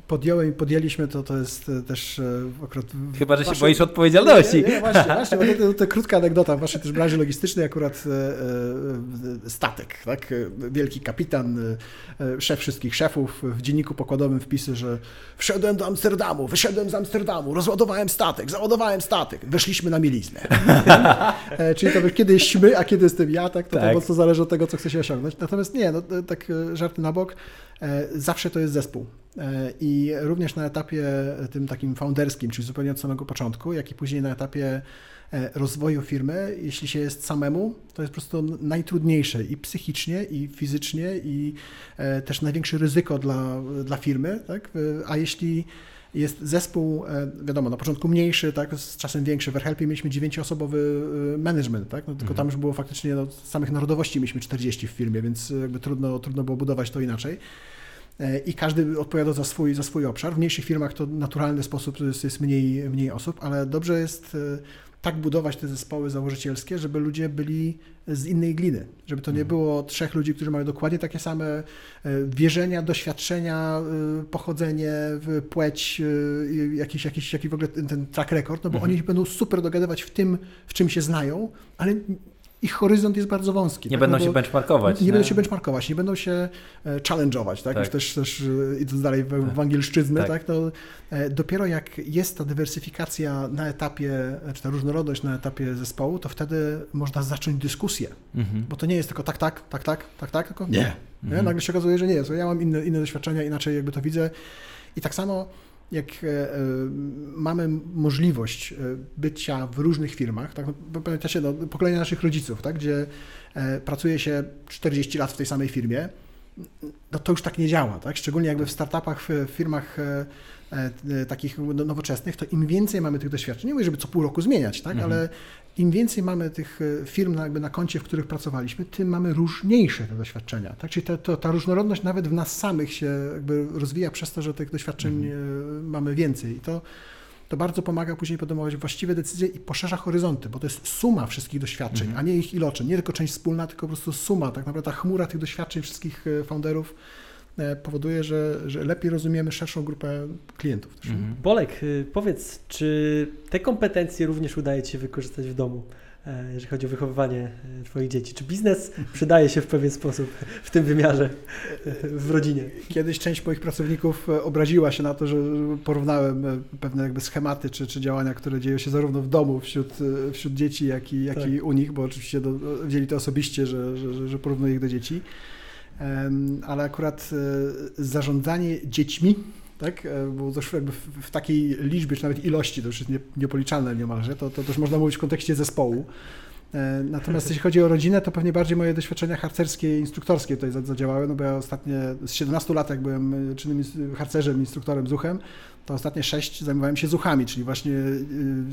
podjąłem i podjęliśmy, to to jest e, też e, akurat... Chyba, że się waszej- boisz odpowiedzialności. Nie, nie, właśnie, właśnie, bo to, to, krótka anegdota. W waszej też branży logistycznej akurat e, e, statek, tak? Wielki kapitan, e, szef wszystkich szefów, w dzienniku pokładowym wpisy, że wszedłem do Amsterdamu, wyszedłem z Amsterdamu, rozładowałem statek, załadowałem statek, weszliśmy na mieliznę. Czyli to kiedy śmy, a kiedy jestem ja, tak? To, Tak. to mocno zależy od tego, co chce się osiągnąć. Natomiast nie, no, tak żarty na bok, zawsze to jest zespół. E, I również na etapie tym takim founderskim, czyli zupełnie od samego początku, jak i później na etapie e, rozwoju firmy, jeśli się jest samemu, to jest po prostu najtrudniejsze i psychicznie, i fizycznie, i e, też największe ryzyko dla, dla firmy, tak? A jeśli jest zespół, wiadomo, na początku mniejszy, tak, z czasem większy. W AirHelpie mieliśmy dziewięcioosobowy management, tak, no, tylko tam już było faktycznie, no, samych narodowości mieliśmy 40 w firmie, więc jakby trudno, trudno było budować to inaczej. E, I każdy odpowiadał za swój, za swój obszar. W mniejszych firmach to naturalny sposób, jest, jest mniej, mniej osób, ale dobrze jest e, tak budować te zespoły założycielskie, żeby ludzie byli z innej gliny. Żeby to nie było trzech ludzi, którzy mają dokładnie takie same e, wierzenia, doświadczenia, pochodzenie, płeć, jakiś, jakiś, jaki w ogóle ten, track record, no bo oni będą super dogadywać w tym, w czym się znają, ale ich horyzont jest bardzo wąski. Nie tak? będą No się benchmarkować. Nie, będą się benchmarkować, nie będą się e, challenge'ować, tak? Tak. Już też, też e, idąc dalej w, w angielszczyznę, Tak. tak? To e, dopiero jak jest ta dywersyfikacja na etapie, czy ta różnorodność na etapie zespołu, to wtedy można zacząć dyskusję. Mhm. Bo to nie jest tylko tak, tak, tak, tak, tak, tak, tylko nie. nie? Mhm. Nagle się okazuje, że nie jest. Ja mam inne, inne doświadczenia, inaczej jakby to widzę. I tak samo jak e, e, mamy możliwość e, bycia w różnych firmach, tak, no, pamiętacie, no, pokolenie naszych rodziców, tak, gdzie pracuje się 40 lat w tej samej firmie, no to już tak nie działa, tak? Szczególnie jakby w startupach, w firmach takich no- nowoczesnych, to im więcej mamy tych doświadczeń, nie mówię, żeby co pół roku zmieniać, tak? Mhm. Ale im więcej mamy tych e, firm na, jakby na koncie, w których pracowaliśmy, tym mamy różniejsze te doświadczenia, tak? Czyli ta, to, ta różnorodność nawet w nas samych się jakby rozwija przez to, że tych doświadczeń e, mamy więcej. I to, to bardzo pomaga później podejmować właściwe decyzje i poszerza horyzonty, bo to jest suma wszystkich doświadczeń, Mhm. a nie ich iloczyn. Nie tylko część wspólna, tylko po prostu suma. Tak naprawdę ta chmura tych doświadczeń wszystkich e, founderów powoduje, że, że lepiej rozumiemy szerszą grupę klientów. Też. Mhm. Bolek, y, powiedz, czy te kompetencje również udaje Ci się wykorzystać w domu, e, jeżeli chodzi o wychowywanie e, Twoich dzieci? Czy biznes przydaje się w pewien sposób w tym wymiarze e, w rodzinie? Kiedyś część moich pracowników e, obraziła się na to, że porównałem e, pewne jakby schematy czy, czy działania, które dzieją się zarówno w domu wśród, e, wśród dzieci, jak i, jak Tak. i u nich, bo oczywiście do, wzięli to osobiście, że, że, że, że porównuję ich do dzieci. Ale akurat e, zarządzanie dziećmi, tak, e, bo doszło jakby w, takiej liczbie, czy nawet ilości, to już jest nie, niepoliczalne niemalże, to, to też można mówić w kontekście zespołu. E, Natomiast jeśli chodzi o rodzinę, to pewnie bardziej moje doświadczenia harcerskie i instruktorskie tutaj za- zadziałały, no bo ja ostatnie z 17 lat, jak byłem czynnym harcerzem, instruktorem z uchem, to ostatnie 6 zajmowałem się z uchami, czyli właśnie y,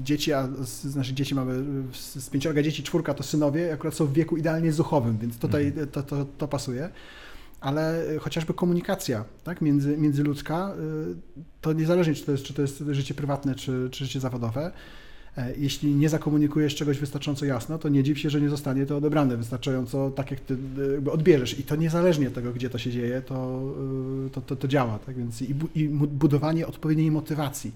dzieci, a z, naszych dzieci mamy z, pięciorga dzieci, czwórka to synowie, akurat są w wieku idealnie zuchowym, więc tutaj y, to, to, to pasuje. Ale y, chociażby komunikacja tak, między, międzyludzka, y, to niezależnie czy to jest, czy to jest życie prywatne, czy, czy życie zawodowe, Jeśli nie zakomunikujesz czegoś wystarczająco jasno, to nie dziw się, że nie zostanie to odebrane wystarczająco tak, jak ty e, odbierzesz. I to niezależnie od tego, gdzie to się dzieje, to, e, to, to, to działa. Tak więc i, bu, i budowanie odpowiedniej motywacji.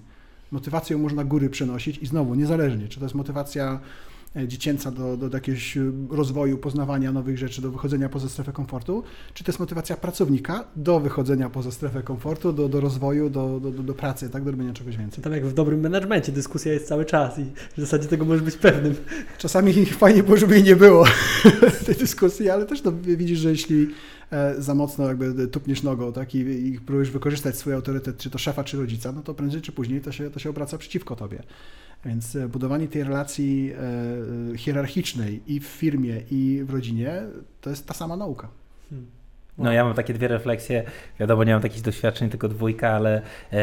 Motywację można góry przenosić i znowu, niezależnie, czy to jest motywacja e, dziecięca do, do, do jakiegoś e, rozwoju, poznawania nowych rzeczy, do wychodzenia poza strefę komfortu, czy to jest motywacja pracownika do wychodzenia poza strefę komfortu, do, do rozwoju, do, do, do, do pracy, tak, do robienia czegoś więcej. Tam jak w dobrym menadżmencie dyskusja jest cały czas i w zasadzie tego możesz być pewnym. Czasami fajnie było, żeby jej nie było tej dyskusji, ale też no, widzisz, że jeśli e, za mocno jakby tupniesz nogą tak, i, i próbujesz wykorzystać swój autorytet, czy to szefa, czy rodzica, no to prędzej czy później to się, to się obraca przeciwko tobie. Więc e, budowanie tej relacji e, hierarchicznej i w firmie, i w rodzinie, to jest ta sama nauka. Hmm. No ja mam takie dwie refleksje, wiadomo nie mam takich doświadczeń, tylko dwójka, ale e,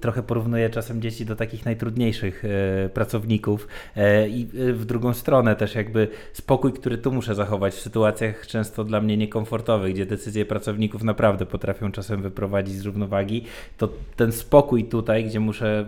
trochę porównuję czasem dzieci do takich najtrudniejszych e, pracowników e, i e, w drugą stronę też jakby spokój, który tu muszę zachować w sytuacjach często dla mnie niekomfortowych, gdzie decyzje pracowników naprawdę potrafią czasem wyprowadzić z równowagi, to ten spokój tutaj, gdzie muszę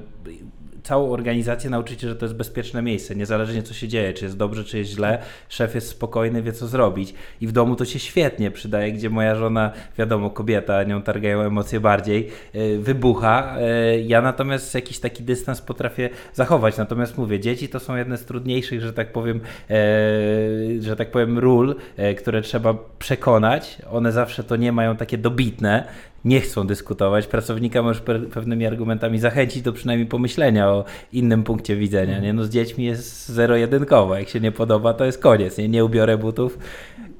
całą organizację nauczyć się, że to jest bezpieczne miejsce, niezależnie co się dzieje, czy jest dobrze, czy jest źle, szef jest spokojny, wie co zrobić. I w domu to się świetnie przydaje, gdzie moja żona, wiadomo, kobieta, nią targają emocje bardziej, yy, wybucha, yy, ja natomiast jakiś taki dystans potrafię zachować, natomiast mówię, dzieci to są jedne z trudniejszych, że tak powiem, yy, że tak powiem ról, yy, które trzeba przekonać, one zawsze to nie mają takie dobitne, nie chcą dyskutować. Pracownika możesz pe- pewnymi argumentami zachęcić do przynajmniej pomyślenia o innym punkcie widzenia. Nie? No z dziećmi jest zero-jedynkowo. Jak się nie podoba, to jest koniec. Nie, nie ubiorę butów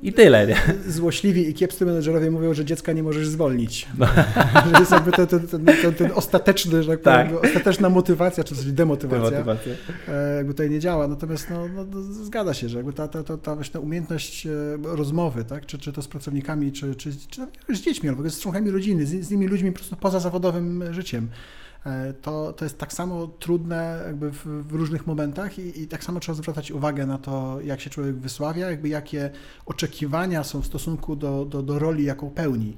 i tyle. Nie? Złośliwi i kiepscy menedżerowie mówią, że dziecka nie możesz zwolnić. że jest jakby ten, ten, ten, ten, ostateczny, że tak Tak. powiem, ostateczna motywacja, czy też demotywacja. Demotywacja. e, jakby tutaj nie działa. Natomiast no, no, no, zgadza się, że jakby ta, ta, ta, ta właśnie umiejętność e, rozmowy, tak? czy, czy to z pracownikami, czy, czy, czy z dziećmi, albo z członkami rodziny, z, z innymi ludźmi po prostu poza zawodowym życiem. E, To, to jest tak samo trudne jakby w, w różnych momentach i, i tak samo trzeba zwracać uwagę na to, jak się człowiek wysławia, jakby jakie oczekiwania są w stosunku do, do, do roli, jaką pełni.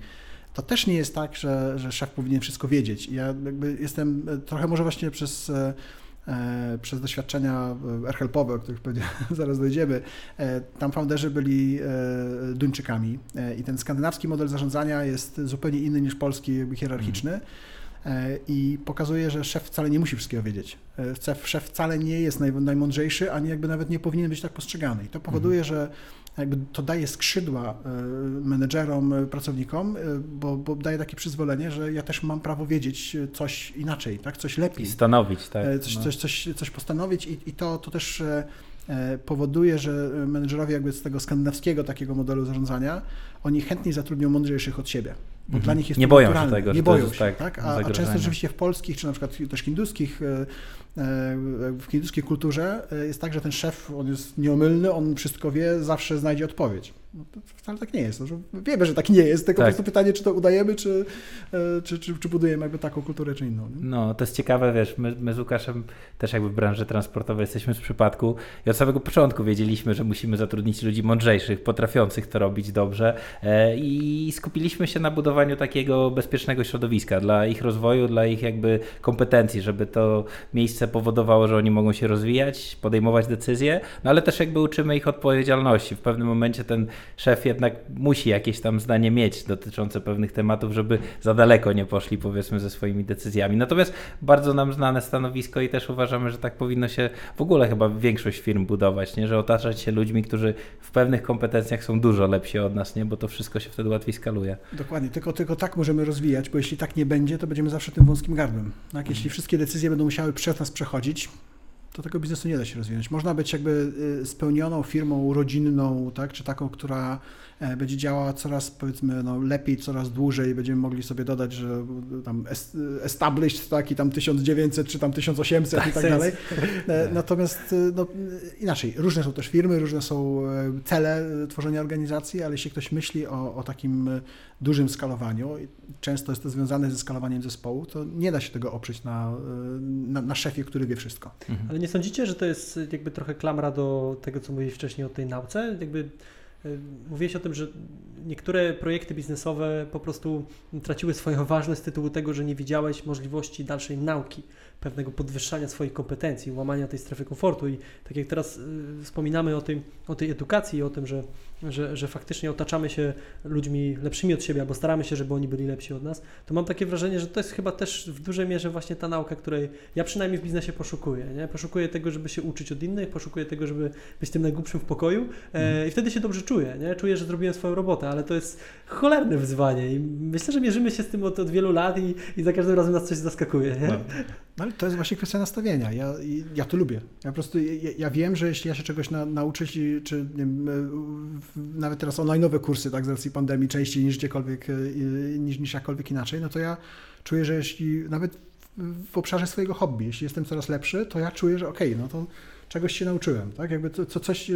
To też nie jest tak, że, że szef powinien wszystko wiedzieć. Ja jakby jestem e, trochę może właśnie przez e, przez doświadczenia e, AirHelpowe, o których pewnie zaraz dojdziemy, tam founderzy byli Duńczykami i ten skandynawski model zarządzania jest zupełnie inny niż polski, jakby hierarchiczny. e, i pokazuje, że szef wcale nie musi wszystkiego wiedzieć. E, Szef, szef wcale nie jest naj, najmądrzejszy, ani jakby nawet nie powinien być tak postrzegany. I to powoduje, że jakby to daje skrzydła e, menedżerom, e, pracownikom, e, bo, bo daje takie przyzwolenie, że ja też mam prawo wiedzieć e, coś inaczej, tak? coś lepiej. I stanowić, tak. E, Coś, no. coś, coś, coś postanowić i, i to, to też e, e, powoduje, że menedżerowie jakby z tego skandynawskiego takiego modelu zarządzania, oni chętniej zatrudnią mądrzejszych od siebie. Bo Mhm. dla nich jest Nie to boją się naturalne. tego, że nie boją się, tak, tak? A, a często rzeczywiście w polskich, czy na przykład też hinduskich, e, e, w hinduskiej kulturze e, jest tak, że ten szef, on jest nieomylny, on wszystko wie, zawsze znajdzie odpowiedź. No to wcale tak nie jest. No, że wiemy, że tak nie jest, tylko Tak. po prostu pytanie, czy to udajemy, czy, e, czy, czy, czy budujemy jakby taką kulturę, czy inną. nie? No, to jest ciekawe, wiesz, my, my z Łukaszem też jakby w branży transportowej jesteśmy z przypadku i od samego początku wiedzieliśmy, że musimy zatrudnić ludzi mądrzejszych, potrafiących to robić dobrze e, i skupiliśmy się na budowaniu takiego bezpiecznego środowiska dla ich rozwoju, dla ich jakby kompetencji, żeby to miejsce powodowało, że oni mogą się rozwijać, podejmować decyzje, no ale też jakby uczymy ich odpowiedzialności. W pewnym momencie ten szef jednak musi jakieś tam zdanie mieć dotyczące pewnych tematów, żeby za daleko nie poszli powiedzmy ze swoimi decyzjami. Natomiast bardzo nam znane stanowisko i też uważamy, że tak powinno się w ogóle chyba większość firm budować, nie? że otaczać się ludźmi, którzy w pewnych kompetencjach są dużo lepsi od nas, nie? bo to wszystko się wtedy łatwiej skaluje. Dokładnie, tylko, tylko tak możemy rozwijać, bo jeśli tak nie będzie, to będziemy zawsze tym wąskim gardłem. Tak? Jeśli wszystkie decyzje będą musiały przez nas przechodzić, to tego biznesu nie da się rozwinąć. Można być jakby y, spełnioną firmą rodzinną, tak? czy taką, która e, będzie działała coraz powiedzmy no, lepiej, coraz dłużej. Będziemy mogli sobie dodać, że y, tam est- established, tak, i tam 1900 czy tam 1800 i tak sens. dalej. E, Natomiast y, no, inaczej, różne są też firmy, różne są e, cele tworzenia organizacji, ale jeśli ktoś myśli o, o takim dużym skalowaniu, często jest to związane ze skalowaniem zespołu, to nie da się tego oprzeć na, na, na szefie, który wie wszystko. Ale nie sądzicie, że to jest jakby trochę klamra do tego, co mówiłeś wcześniej o tej nauce? Jakby y, mówiłeś o tym, że niektóre projekty biznesowe po prostu traciły swoją ważność z tytułu tego, że nie widziałeś możliwości dalszej nauki, pewnego podwyższania swoich kompetencji, łamania tej strefy komfortu. I tak jak teraz y, wspominamy o, tym, o tej edukacji i o tym, że, że, że faktycznie otaczamy się ludźmi lepszymi od siebie, albo staramy się, żeby oni byli lepsi od nas, to mam takie wrażenie, że to jest chyba też w dużej mierze właśnie ta nauka, której ja przynajmniej w biznesie poszukuję. Nie? Poszukuję tego, żeby się uczyć od innych, poszukuję tego, żeby być tym najgłupszym w pokoju e, i wtedy się dobrze czuję. Nie? Czuję, że zrobiłem swoją robotę, ale to jest cholerne wyzwanie i myślę, że mierzymy się z tym od, od wielu lat i, i za każdym razem nas coś zaskakuje. Nie? No. No ale to jest właśnie kwestia nastawienia. Ja, ja to lubię. Ja po prostu ja, ja wiem, że jeśli ja się czegoś na, nauczyć, czy nie wiem, e, w- nawet teraz online'owe kursy, tak, z racji pandemii, częściej niż gdziekolwiek, e, e, niż, niż jakkolwiek inaczej, no to ja czuję, że jeśli nawet w, obszarze swojego hobby, jeśli jestem coraz lepszy, to ja czuję, że okej, no to czegoś się nauczyłem, tak, jakby to, coś, e,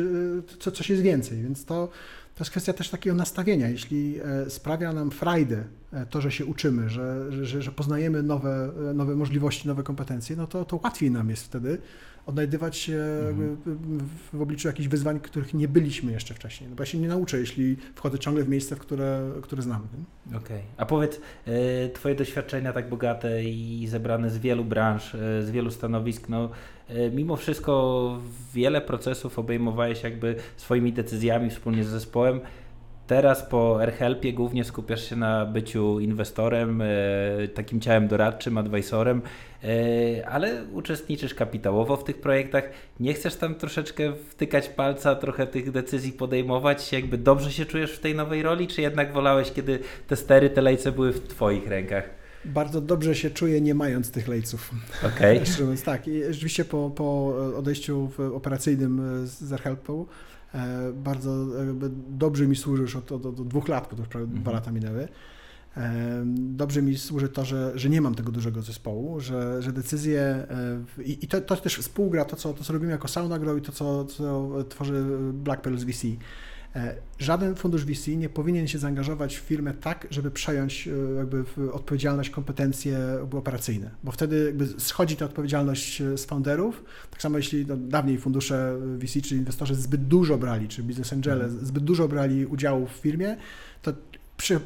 co, coś jest więcej, więc to, to jest kwestia też takiego nastawienia. Jeśli sprawia nam frajdę to, że się uczymy, że, że, że poznajemy nowe, nowe możliwości, nowe kompetencje, no to, to łatwiej nam jest wtedy odnajdywać się jakby w- obliczu jakichś wyzwań, których nie byliśmy jeszcze wcześniej. No bo ja się nie nauczę, jeśli wchodzę ciągle w miejsce, w które, które znam. Okej. A powiedz, e, Twoje doświadczenia tak bogate i zebrane z wielu branż, e, z wielu stanowisk, no e, mimo wszystko wiele procesów obejmowałeś jakby swoimi decyzjami wspólnie z zespołem. Teraz po AirHelpie głównie skupiasz się na byciu inwestorem, e, takim ciałem doradczym, advisorem, e, ale uczestniczysz kapitałowo w tych projektach. Nie chcesz tam troszeczkę wtykać palca, trochę tych decyzji podejmować? Jakby dobrze się czujesz w tej nowej roli, czy jednak wolałeś, kiedy te stery, te lejce były w Twoich rękach? Bardzo dobrze się czuję, nie mając tych lejców. Okej. Mówiąc, tak. I rzeczywiście po, po odejściu w operacyjnym z AirHelpu bardzo jakby dobrze mi służy już od, od, od dwóch lat, bo to już prawie Mhm. dwa lata minęły. E, Dobrze mi służy to, że, że nie mam tego dużego zespołu, że, że decyzje e, i, i to, to też współgra to co, to, co robimy jako Grow i to, co, co tworzy Black Pearl z VC. E, Żaden fundusz VC nie powinien się zaangażować w firmę tak, żeby przejąć e, jakby odpowiedzialność, kompetencje operacyjne, bo wtedy jakby schodzi ta odpowiedzialność e, z founderów. Tak samo jeśli no, dawniej fundusze VC czy inwestorzy zbyt dużo brali, czy business angele zbyt dużo brali udziału w firmie, to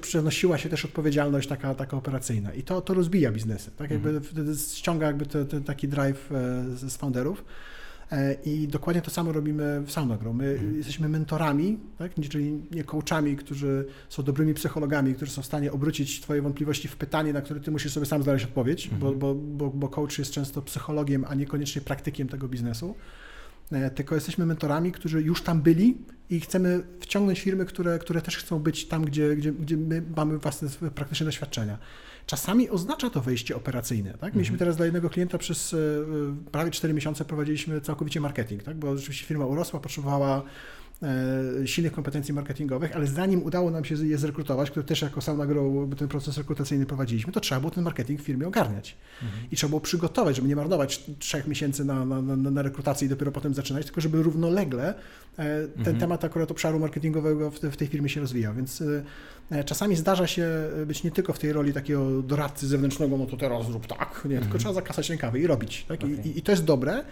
przenosiła się też odpowiedzialność taka, taka operacyjna. I to, to rozbija biznesy, tak jakby wtedy ściąga jakby te, te, taki drive z founderów. E, I dokładnie to samo robimy w Saunagrow. My Mhm. jesteśmy mentorami, tak? czyli nie coachami, którzy są dobrymi psychologami, którzy są w stanie obrócić Twoje wątpliwości w pytanie, na które Ty musisz sobie sam znaleźć odpowiedź, Mhm. bo, bo, bo, bo coach jest często psychologiem, a niekoniecznie praktykiem tego biznesu. E, Tylko jesteśmy mentorami, którzy już tam byli i chcemy wciągnąć firmy, które, które też chcą być tam, gdzie, gdzie, gdzie my mamy własne praktyczne doświadczenia. Czasami oznacza to wejście operacyjne. Tak? Mieliśmy Mhm. teraz dla jednego klienta przez e, prawie 4 miesiące prowadziliśmy całkowicie marketing, tak? bo rzeczywiście firma urosła, potrzebowała e, silnych kompetencji marketingowych, ale zanim udało nam się je zrekrutować, które też jako Sauna Grow ten proces rekrutacyjny prowadziliśmy, to trzeba było ten marketing w firmie ogarniać. I trzeba było przygotować, żeby nie marnować trzech miesięcy na, na, na, na rekrutację i dopiero potem zaczynać, tylko żeby równolegle e, ten Mhm. temat akurat obszaru marketingowego w, w tej firmie się rozwijał. Więc e, czasami zdarza się być nie tylko w tej roli takiego doradcy zewnętrznego, no to teraz zrób tak, nie, tylko Mhm. trzeba zakasać rękawy i robić. Tak? Okej. i, I to jest dobre.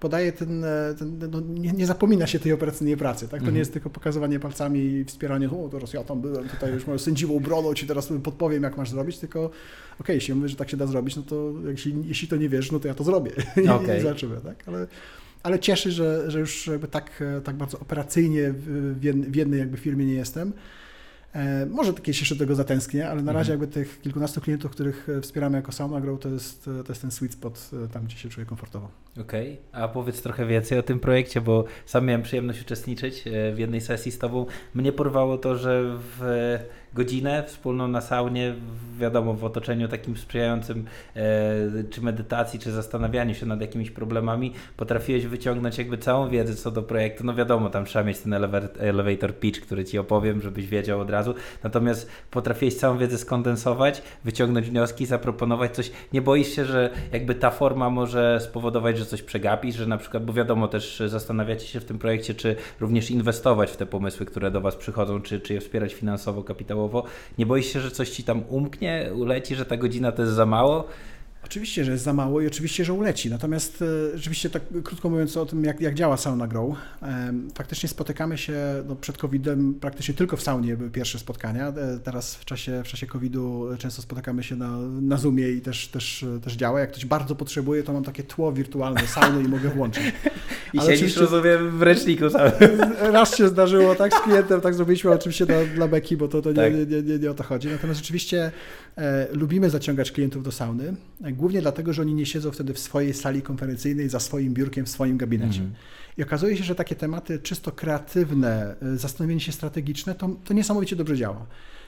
Podaje ten, e, ten no, nie, nie zapomina się tej operacyjnej pracy, tak? To Mhm. nie jest tylko pokazywanie palcami i wspieranie, o teraz ja tam byłem, tutaj już mam sędziwą brodą, ci teraz podpowiem, jak masz zrobić, tylko okej, jeśli mówisz, że tak się da zrobić, no to jeśli, jeśli to nie wiesz, no to ja to zrobię Okej. i zobaczymy, tak? Ale, ale cieszy, że, że już jakby tak, e, tak bardzo operacyjnie w, w jed- w jednej jakby firmie nie jestem. E, może kiedyś jeszcze tego zatęsknię, ale na razie Mhm. jakby tych kilkunastu klientów, których wspieramy jako Sauna Grow, to jest, to jest ten sweet spot tam, gdzie się czuję komfortowo. Okej, a powiedz trochę więcej o tym projekcie, bo sam miałem przyjemność uczestniczyć e, w jednej sesji z Tobą. Mnie porwało to, że w godzinę wspólną na saunie, wiadomo, w otoczeniu takim sprzyjającym e, czy medytacji, czy zastanawianiu się nad jakimiś problemami, potrafiłeś wyciągnąć jakby całą wiedzę co do projektu. No wiadomo, tam trzeba mieć ten elevator pitch, który Ci opowiem, żebyś wiedział od razu. Natomiast potrafiłeś całą wiedzę skondensować, wyciągnąć wnioski, zaproponować coś. Nie boisz się, że jakby ta forma może spowodować, że coś przegapisz, że na przykład, bo wiadomo też zastanawiacie się w tym projekcie, czy również inwestować w te pomysły, które do Was przychodzą, czy, czy je wspierać finansowo, kapitałowo. Nie boisz się, że coś Ci tam umknie, uleci, że ta godzina to jest za mało? Oczywiście, że jest za mało i oczywiście, że uleci. Natomiast e, rzeczywiście tak krótko mówiąc o tym, jak, jak działa Sauna Grow, em, faktycznie spotykamy się no, przed COVID-em praktycznie tylko w saunie były pierwsze spotkania. E, Teraz w czasie, w czasie COVID-u często spotykamy się na, na Zoomie i też, też, też działa. Jak ktoś bardzo potrzebuje, to mam takie tło wirtualne sauny i mogę włączyć. I Ale siedzisz, oczywiście- rozumiem, w ręczniku. Raz się zdarzyło tak z klientem, tak zrobiliśmy oczywiście dla, dla Beki, bo to, to nie, Tak. nie, nie, nie, nie o to chodzi. Natomiast rzeczywiście e, lubimy zaciągać klientów do sauny, e, głównie dlatego, że oni nie siedzą wtedy w swojej sali konferencyjnej, za swoim biurkiem, w swoim gabinecie. Mhm. I okazuje się, że takie tematy czysto kreatywne, e, zastanowienie się strategiczne, to, to niesamowicie dobrze działa.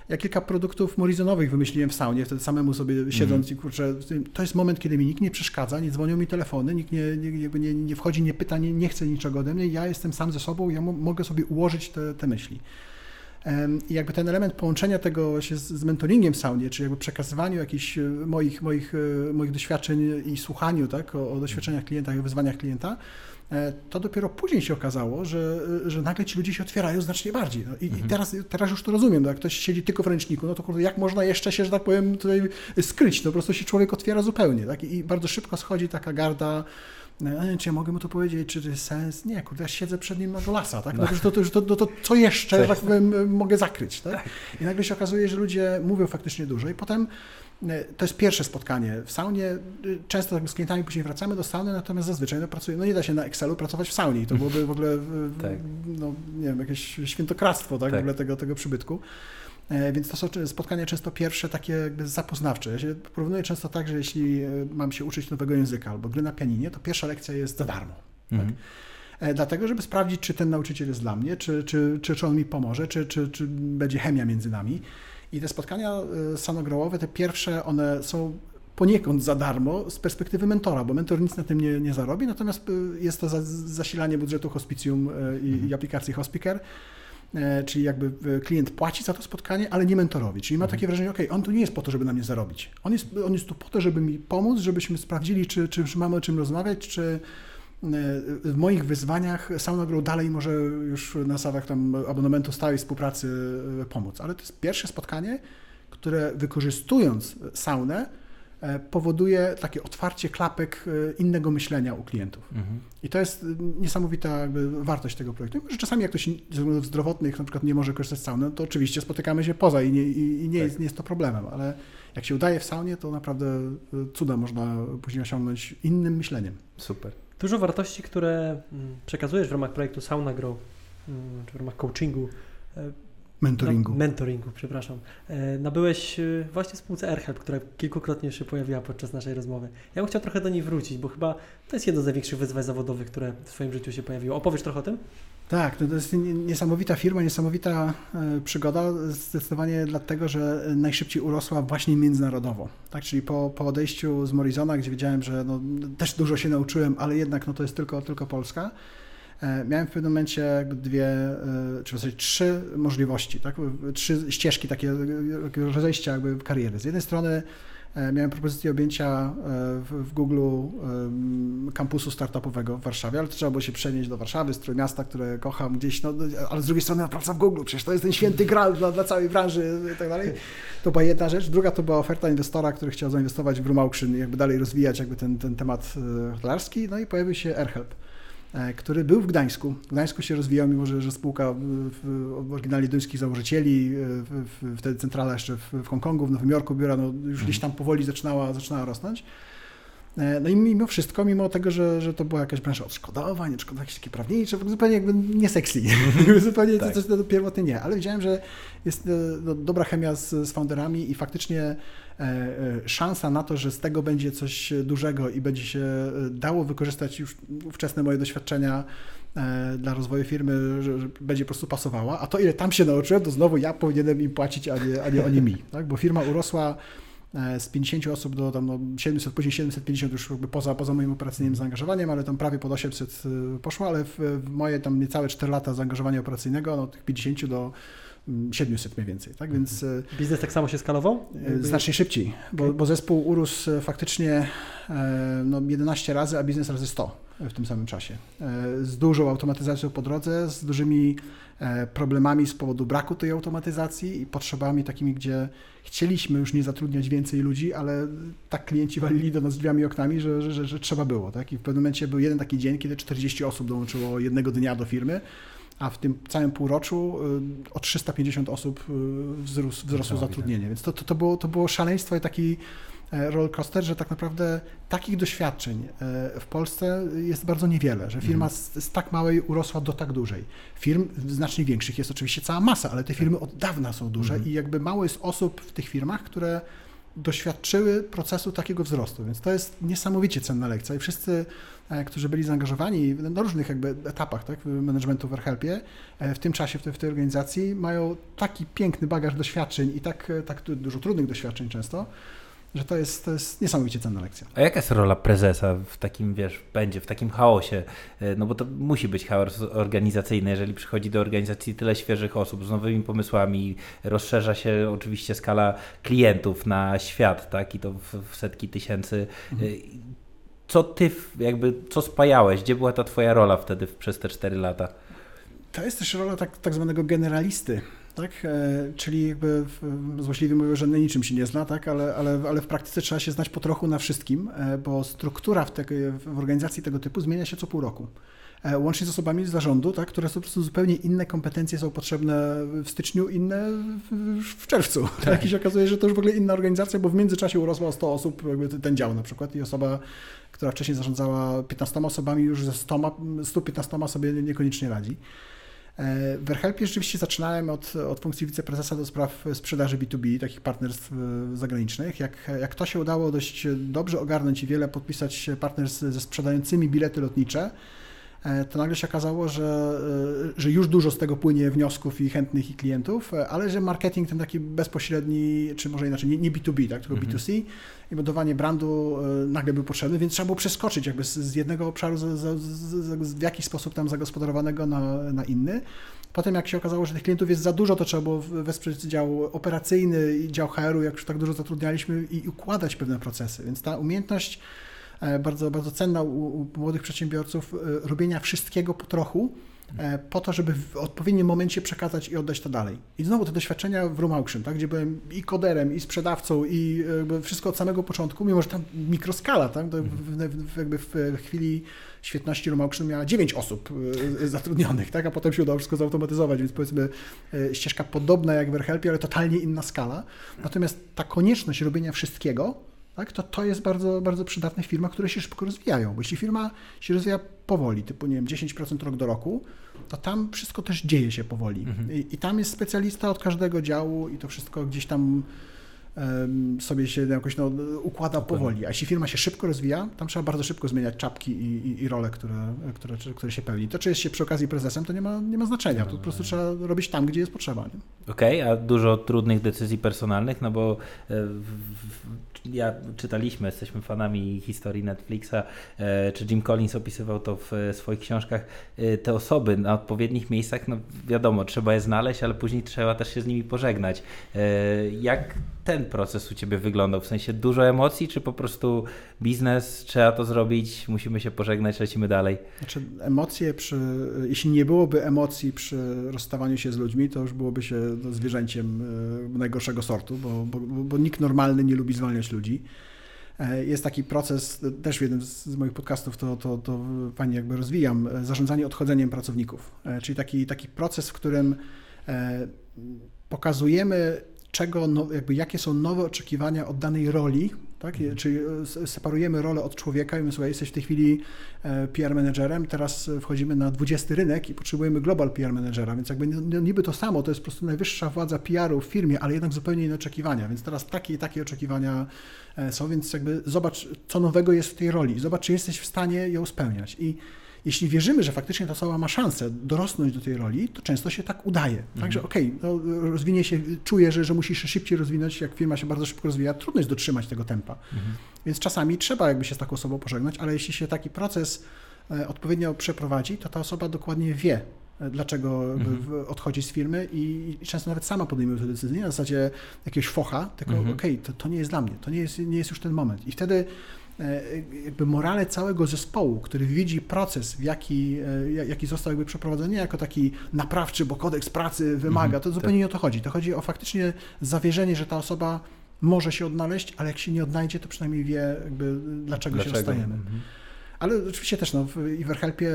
Ja kilka produktów morizonowych wymyśliłem w saunie, wtedy samemu sobie siedząc i kurczę, to jest moment, kiedy mi nikt nie przeszkadza, nie dzwonią mi telefony, nikt nie, nie, nie, nie wchodzi, nie pyta, nie, nie chce niczego ode mnie, ja jestem sam ze sobą, ja mo- mogę sobie ułożyć te, te myśli. I jakby ten element połączenia tego się z, z mentoringiem w saunie, czy jakby przekazywaniu jakichś e, moich, moich, e, moich doświadczeń i słuchaniu tak, o, o doświadczeniach klienta i o wyzwaniach klienta, e, to dopiero później się okazało, że, że nagle ci ludzie się otwierają znacznie bardziej. No I, i teraz, teraz już to rozumiem, no jak ktoś siedzi tylko w ręczniku, no to kurde, jak można jeszcze się, że tak powiem, tutaj skryć? No po prostu się człowiek otwiera zupełnie. Tak? I, I bardzo szybko schodzi taka garda, e, czy ja mogę mu to powiedzieć, czy to jest sens? Nie, kurde, ja siedzę przed nim na golasa, tak? No, to, to, to, to, to co jeszcze, że tak powiem, mogę zakryć, tak? I nagle się okazuje, że ludzie mówią faktycznie dużo i potem e, to jest pierwsze spotkanie. W saunie e, często tak z klientami później wracamy do sauny, natomiast zazwyczaj no, pracuje, no nie da się na Excelu pracować w saunie i to byłoby w ogóle, e, Tak. no nie wiem, jakieś świętokradztwo, tak, Tak. w ogóle tego, tego przybytku. E, Więc to są spotkania często pierwsze takie jakby zapoznawcze. Ja się porównuję często tak, że jeśli e, mam się uczyć nowego języka albo gry na pianinie, to pierwsza lekcja jest za darmo. Mhm. E, Dlatego, żeby sprawdzić, czy ten nauczyciel jest dla mnie, czy, czy, czy, czy on mi pomoże, czy, czy, czy będzie chemia między nami. I te spotkania sanogrołowe, te pierwsze, one są poniekąd za darmo z perspektywy mentora, bo mentor nic na tym nie, nie zarobi, natomiast jest to za, zasilanie budżetu hospicjum i, i aplikacji Hospiker. E, Czyli jakby e, klient płaci za to spotkanie, ale nie mentorowi. Czyli ma takie wrażenie, ok, on tu nie jest po to, żeby na mnie zarobić. On jest, on jest tu po to, żeby mi pomóc, żebyśmy sprawdzili, czy, czy czy mamy o czym rozmawiać, czy e, w moich wyzwaniach Grow dalej może już na zasadach tam abonamentu stałej współpracy pomóc. Ale to jest pierwsze spotkanie, które wykorzystując saunę powoduje takie otwarcie klapek e, innego myślenia u klientów. Mhm. I to jest niesamowita jakby wartość tego projektu. Mimo, że czasami jak ktoś ze względów zdrowotnych na przykład nie może korzystać z sauny, to oczywiście spotykamy się poza i nie, i, i nie, Tak. jest, nie jest to problemem, ale jak się udaje w saunie, to naprawdę e, cuda można później osiągnąć innym myśleniem. Super. Dużo wartości, które mm, przekazujesz w ramach projektu Sauna Grow, mm, czy w ramach coachingu, e, Mentoringu. Na, mentoringu, przepraszam. E, nabyłeś e, właśnie w spółce AirHelp, która kilkukrotnie się pojawiła podczas naszej rozmowy. Ja bym chciał trochę do niej wrócić, bo chyba to jest jedno z największych wyzwań zawodowych, które w swoim życiu się pojawiło. Opowiesz trochę o tym? Tak, to jest niesamowita firma, niesamowita e, przygoda, zdecydowanie dlatego, że najszybciej urosła właśnie międzynarodowo. Tak, czyli po, po odejściu z Morizona, gdzie wiedziałem, że no, też dużo się nauczyłem, ale jednak no, to jest tylko, tylko Polska, miałem w pewnym momencie dwie, e, czy w zasadzie trzy możliwości, tak? trzy ścieżki takie rozejścia jakby kariery. Z jednej strony E, miałem propozycję objęcia e, w, Google kampusu startupowego w Warszawie, ale to trzeba było się przenieść do Warszawy, z Trójmiasta, które kocham gdzieś, no, ale z drugiej strony praca w Google, przecież to jest ten święty gral dla, dla całej branży i tak dalej. To była jedna rzecz. Druga to była oferta inwestora, który chciał zainwestować w Auction i jakby dalej rozwijać jakby ten, ten temat e, hotelarski, no i pojawił się AirHelp. E, który był w Gdańsku. W Gdańsku się rozwijał, mimo że, że spółka w, oryginalnie duńskich założycieli, e, w, w, wtedy centrala jeszcze w, w Hongkongu, w Nowym Jorku, biura no, już gdzieś tam powoli zaczynała, zaczynała rosnąć. E, no i mimo wszystko, mimo tego, że, że to była jakaś branża odszkodowań, odszkodowań jakieś takie prawnicze, zupełnie jakby nie sexy, zupełnie tak. to, to, to pierwotnie nie, ale widziałem, że jest no, dobra chemia z, z founderami i faktycznie e, e, szansa na to, że z tego będzie coś dużego i będzie się dało wykorzystać już ówczesne moje doświadczenia dla rozwoju firmy, że, będzie po prostu pasowała, a to ile tam się nauczyłem, to znowu ja powinienem im płacić, a nie, a nie oni mi, tak? bo firma urosła E, z 50 osób do tam, no, 700, później 750 już jakby poza, poza moim operacyjnym zaangażowaniem, ale tam prawie pod 800 e, poszło, ale w, w moje tam niecałe 4 lata zaangażowania operacyjnego, no tych 50 do 700 mniej więcej, tak? Więc mhm. biznes tak samo się skalował? Znacznie szybciej, bo, bo zespół urósł faktycznie no, 11 razy, a biznes razy 100 w tym samym czasie. Z dużą automatyzacją po drodze, z dużymi problemami z powodu braku tej automatyzacji i potrzebami takimi, gdzie chcieliśmy już nie zatrudniać więcej ludzi, ale tak klienci walili do nas drzwiami i oknami, że, że, że, że trzeba było. Tak? I w pewnym momencie był jeden taki dzień, kiedy 40 osób dołączyło jednego dnia do firmy, a w tym całym półroczu y, o 350 osób y, wzrósł, wzrosło zatrudnienie. Więc to, to, to, było, to było szaleństwo i taki e, rollercoaster, że tak naprawdę takich doświadczeń e, w Polsce jest bardzo niewiele, że firma mhm. z, z, tak małej urosła do tak dużej. Firm znacznie większych jest oczywiście cała masa, ale te firmy od dawna są duże mhm. i jakby mało jest osób w tych firmach, które doświadczyły procesu takiego wzrostu, więc to jest niesamowicie cenna lekcja i wszyscy, e, którzy byli zaangażowani na różnych jakby etapach tak, managementu w AirHelpie, e, w tym czasie, w tej, w tej organizacji, mają taki piękny bagaż doświadczeń i tak, tak dużo trudnych doświadczeń często, że to jest, to jest niesamowicie cenna lekcja. A jaka jest rola prezesa w takim, wiesz, będzie, w takim chaosie? E, no bo to musi być chaos organizacyjny, jeżeli przychodzi do organizacji tyle świeżych osób z nowymi pomysłami, rozszerza się oczywiście skala klientów na świat, tak, i to w, setki tysięcy. Mhm. E, co ty, jakby, co spajałeś? Gdzie była ta twoja rola wtedy przez te cztery lata? To jest też rola tak, tak zwanego generalisty tak? E, czyli jakby złośliwie mówią, że na niczym się nie zna, tak? ale, ale, ale w praktyce trzeba się znać po trochu na wszystkim, e, bo struktura w, te, w organizacji tego typu zmienia się co pół roku. E, łącznie z osobami z zarządu, tak, które są po prostu zupełnie inne kompetencje są potrzebne w styczniu, inne w, czerwcu. Tak. tak. I się okazuje, że to już w ogóle inna organizacja, bo w międzyczasie urosła o 100 osób jakby ten dział na przykład i osoba, która wcześniej zarządzała 15 osobami już ze 100, 115 sobie niekoniecznie radzi. E, w AirHelpie rzeczywiście zaczynałem od, od funkcji wiceprezesa do spraw sprzedaży B2B, takich partnerstw e, zagranicznych. Jak, jak to się udało dość dobrze ogarnąć i wiele podpisać partnerstw ze sprzedającymi bilety lotnicze, to nagle się okazało, że, e, że już dużo z tego płynie wniosków i chętnych i klientów, e, ale że marketing ten taki bezpośredni, czy może inaczej, nie, nie B2B, tak, tylko mhm. B2C i budowanie brandu nagle był potrzebny, więc trzeba było przeskoczyć jakby z, z jednego obszaru z, z, w jakiś sposób tam zagospodarowanego na, na inny. Potem jak się okazało, że tych klientów jest za dużo, to trzeba było wesprzeć dział operacyjny i dział HR-u, jak już tak dużo zatrudnialiśmy i układać pewne procesy, więc ta umiejętność E, bardzo, bardzo cenna u, u młodych przedsiębiorców, e, robienia wszystkiego po trochu, e, po to, żeby w odpowiednim momencie przekazać i oddać to dalej. I znowu te doświadczenia w Room Auction, tak, gdzie byłem i koderem, i sprzedawcą, i wszystko od samego początku, mimo że tam mikroskala, tak, w, w, jakby w chwili świetności Room Auction miała 9 osób zatrudnionych, tak, a potem się udało wszystko zautomatyzować, więc powiedzmy ścieżka podobna jak w AirHelpie, ale totalnie inna skala. Natomiast ta konieczność robienia wszystkiego tak, to to jest bardzo, bardzo przydatne w firmach, które się szybko rozwijają. Bo jeśli firma się rozwija powoli, typu nie wiem, 10% rok do roku, to tam wszystko też dzieje się powoli. I, I tam jest specjalista od każdego działu i to wszystko gdzieś tam sobie się jakoś no, układa powoli. A jeśli firma się szybko rozwija, tam trzeba bardzo szybko zmieniać czapki i, i, i role, które, które, które się pełni. To, czy jest się przy okazji prezesem, to nie ma, nie ma znaczenia. To po prostu trzeba robić tam, gdzie jest potrzeba. Okej, a dużo trudnych decyzji personalnych, no bo e, w, ja czytaliśmy, jesteśmy fanami historii Netflixa, e, czy Jim Collins opisywał to w e, swoich książkach, e, te osoby na odpowiednich miejscach, no wiadomo, trzeba je znaleźć, ale później trzeba też się z nimi pożegnać. Jak ten proces u Ciebie wyglądał? W sensie dużo emocji, czy po prostu biznes, trzeba to zrobić, musimy się pożegnać, lecimy dalej? Znaczy emocje przy, jeśli nie byłoby emocji przy rozstawaniu się z ludźmi, to już byłoby się no, zwierzęciem e, najgorszego sortu, bo, bo, bo nikt normalny nie lubi zwalniać ludzi. E, Jest taki proces, też w jednym z moich podcastów to, to, to fajnie jakby rozwijam, e, zarządzanie odchodzeniem pracowników. E, Czyli taki, taki proces, w którym e, pokazujemy, czego, no, jakby jakie są nowe oczekiwania od danej roli, tak? Czyli e, separujemy rolę od człowieka i mówimy, słuchaj, jesteś w tej chwili e, PR menedżerem, teraz e, wchodzimy na 20 rynek i potrzebujemy global PR menedżera, więc jakby niby to samo, to jest po prostu najwyższa władza PR-u w firmie, ale jednak zupełnie inne oczekiwania, więc teraz takie i takie oczekiwania są, więc jakby zobacz, co nowego jest w tej roli, zobacz, czy jesteś w stanie ją spełniać i jeśli wierzymy, że faktycznie ta osoba ma szansę dorosnąć do tej roli, to często się tak udaje. Także okej, no, rozwinie się, czuję, że, że musisz się szybciej rozwinąć, jak firma się bardzo szybko rozwija, trudno jest dotrzymać tego tempa. Więc czasami trzeba jakby się z taką osobą pożegnać, ale jeśli się taki proces e, odpowiednio przeprowadzi, to ta osoba dokładnie wie, e, dlaczego w- odchodzi z firmy i, i często nawet sama podejmuje tę decyzję, na zasadzie jakiegoś focha, tylko Mhm. okej, to, to nie jest dla mnie, to nie jest, nie jest już ten moment. I wtedy jakby morale całego zespołu, który widzi proces, w jaki, e, ja- jaki został jakby przeprowadzony, nie jako taki naprawczy, bo kodeks pracy wymaga, Mhm, to zupełnie nie o to chodzi. To chodzi o faktycznie zawierzenie, że ta osoba może się odnaleźć, ale jak się nie odnajdzie, to przynajmniej wie, jakby, dlaczego, się rozstajemy. Mhm. Ale oczywiście też no, w, i w Erhelpie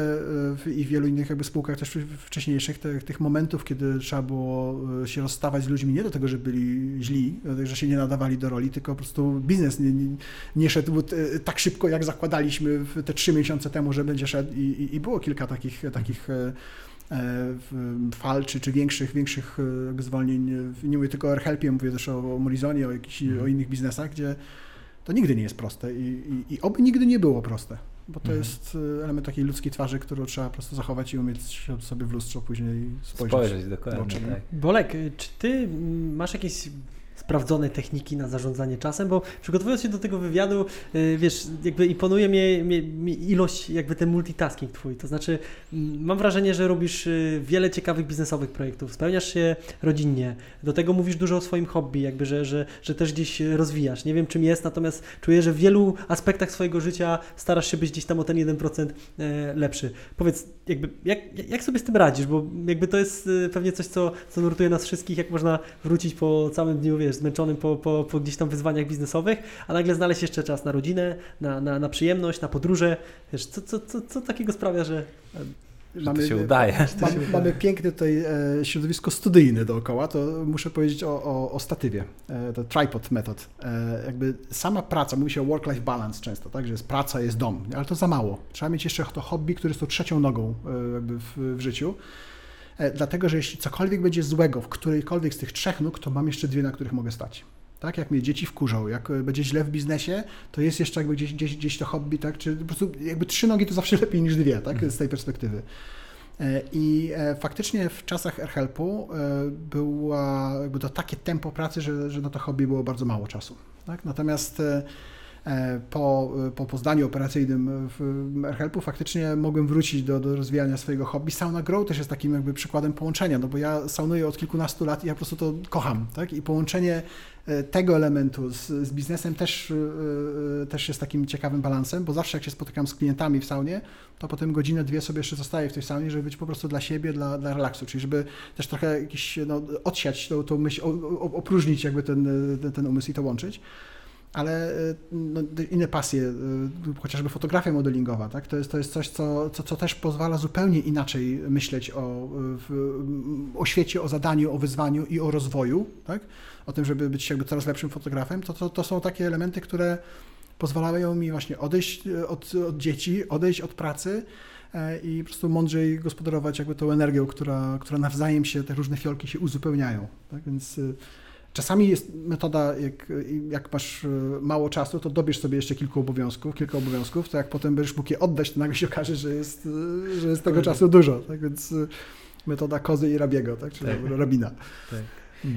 w, i w wielu innych jakby spółkach też wcześniejszych tych, tych momentów, kiedy trzeba było e, się rozstawać z ludźmi nie do tego, że byli źli, e, że się nie nadawali do roli, tylko po prostu biznes nie, nie, nie szedł e, tak szybko, jak zakładaliśmy te trzy miesiące temu, że będzie szedł i, i, i było kilka takich, takich e, e, fal czy, czy większych, większych e, zwolnień. Nie mówię tylko o Erhelpie, mówię też o, o Morizonie, o, jakichś, o innych biznesach, gdzie to nigdy nie jest proste i, i, i oby nigdy nie było proste, bo to Mhm. jest e, element takiej ludzkiej twarzy, którą trzeba po prostu zachować i umieć się sobie w lustro później spojrzeć. Spojrzeć, dokładnie, oczy, tak. Bolek, y, czy ty mm, masz jakieś sprawdzone techniki na zarządzanie czasem? Bo przygotowując się do tego wywiadu, y, wiesz, jakby imponuje mnie, mnie, mnie ilość, jakby ten multitasking twój. To znaczy, mm, mam wrażenie, że robisz y, wiele ciekawych biznesowych projektów, spełniasz się rodzinnie, do tego mówisz dużo o swoim hobby, jakby, że, że, że też gdzieś rozwijasz. Nie wiem, czym jest, natomiast czuję, że w wielu aspektach swojego życia starasz się być gdzieś tam o ten 1% e, lepszy. Powiedz, jakby, jak, jak sobie z tym radzisz? Bo jakby to jest y, pewnie coś, co, co nurtuje nas wszystkich, jak można wrócić po całym dniu, wiesz, zmęczonym po, po, po gdzieś tam wyzwaniach biznesowych, a nagle znaleźć jeszcze czas na rodzinę, na, na, na przyjemność, na podróże. Wiesz, co, co, co, co takiego sprawia, że Że to się udaje. Mam, mamy piękne tutaj e, środowisko studyjne dookoła, to muszę powiedzieć o, o, o statywie, e, to tripod method. E, jakby sama praca, mówi się o work-life balance często, tak, że jest praca, jest dom, ale to za mało. Trzeba mieć jeszcze to hobby, które jest tą trzecią nogą jakby w, w życiu. E, dlatego, że jeśli cokolwiek będzie złego w którejkolwiek z tych trzech nóg, to mam jeszcze dwie, na których mogę stać. Tak, jak mnie dzieci wkurzą, jak e, będzie źle w biznesie, to jest jeszcze jakby gdzieś, gdzieś, gdzieś to hobby, tak, czy po prostu jakby trzy nogi to zawsze lepiej niż dwie, tak, z tej perspektywy. E, I faktycznie w czasach AirHelpu jakby to takie tempo pracy, że, że na to hobby było bardzo mało czasu. Tak? Natomiast po, po, po zdaniu operacyjnym w AirHelpu faktycznie mogłem wrócić do, do rozwijania swojego hobby. Sauna Grow też jest takim jakby przykładem połączenia, no bo ja saunuję od kilkunastu lat i ja po prostu to kocham. Tak? I połączenie e, tego elementu z, z biznesem też, e, też jest takim ciekawym balansem, bo zawsze jak się spotykam z klientami w saunie, to potem godzinę, dwie sobie jeszcze zostaję w tej saunie, żeby być po prostu dla siebie, dla, dla relaksu, czyli żeby też trochę jakiś, no, odsiać tą, tą myśl, opróżnić jakby ten, ten umysł i to łączyć. Ale y, no, inne pasje, y, chociażby fotografia modelingowa, tak? to, jest, to jest coś, co, co, co też pozwala zupełnie inaczej myśleć o, w, o świecie, o zadaniu, o wyzwaniu i o rozwoju, tak? o tym, żeby być jakby coraz lepszym fotografem, to, to, to są takie elementy, które pozwalają mi właśnie odejść od, od dzieci, odejść od pracy, e, i po prostu mądrzej gospodarować jakby tą energią, która, która nawzajem się, te różne fiolki się uzupełniają. Tak? Więc y, czasami jest metoda, jak, jak masz y, mało czasu, to dobierz sobie jeszcze kilku obowiązków, kilka obowiązków, to jak potem będziesz mógł je oddać, to nagle się okaże, że jest, y, że jest tego czasu dużo. Tak? Więc metoda kozy i rabiego, tak? czyli tak. rabina. Tak.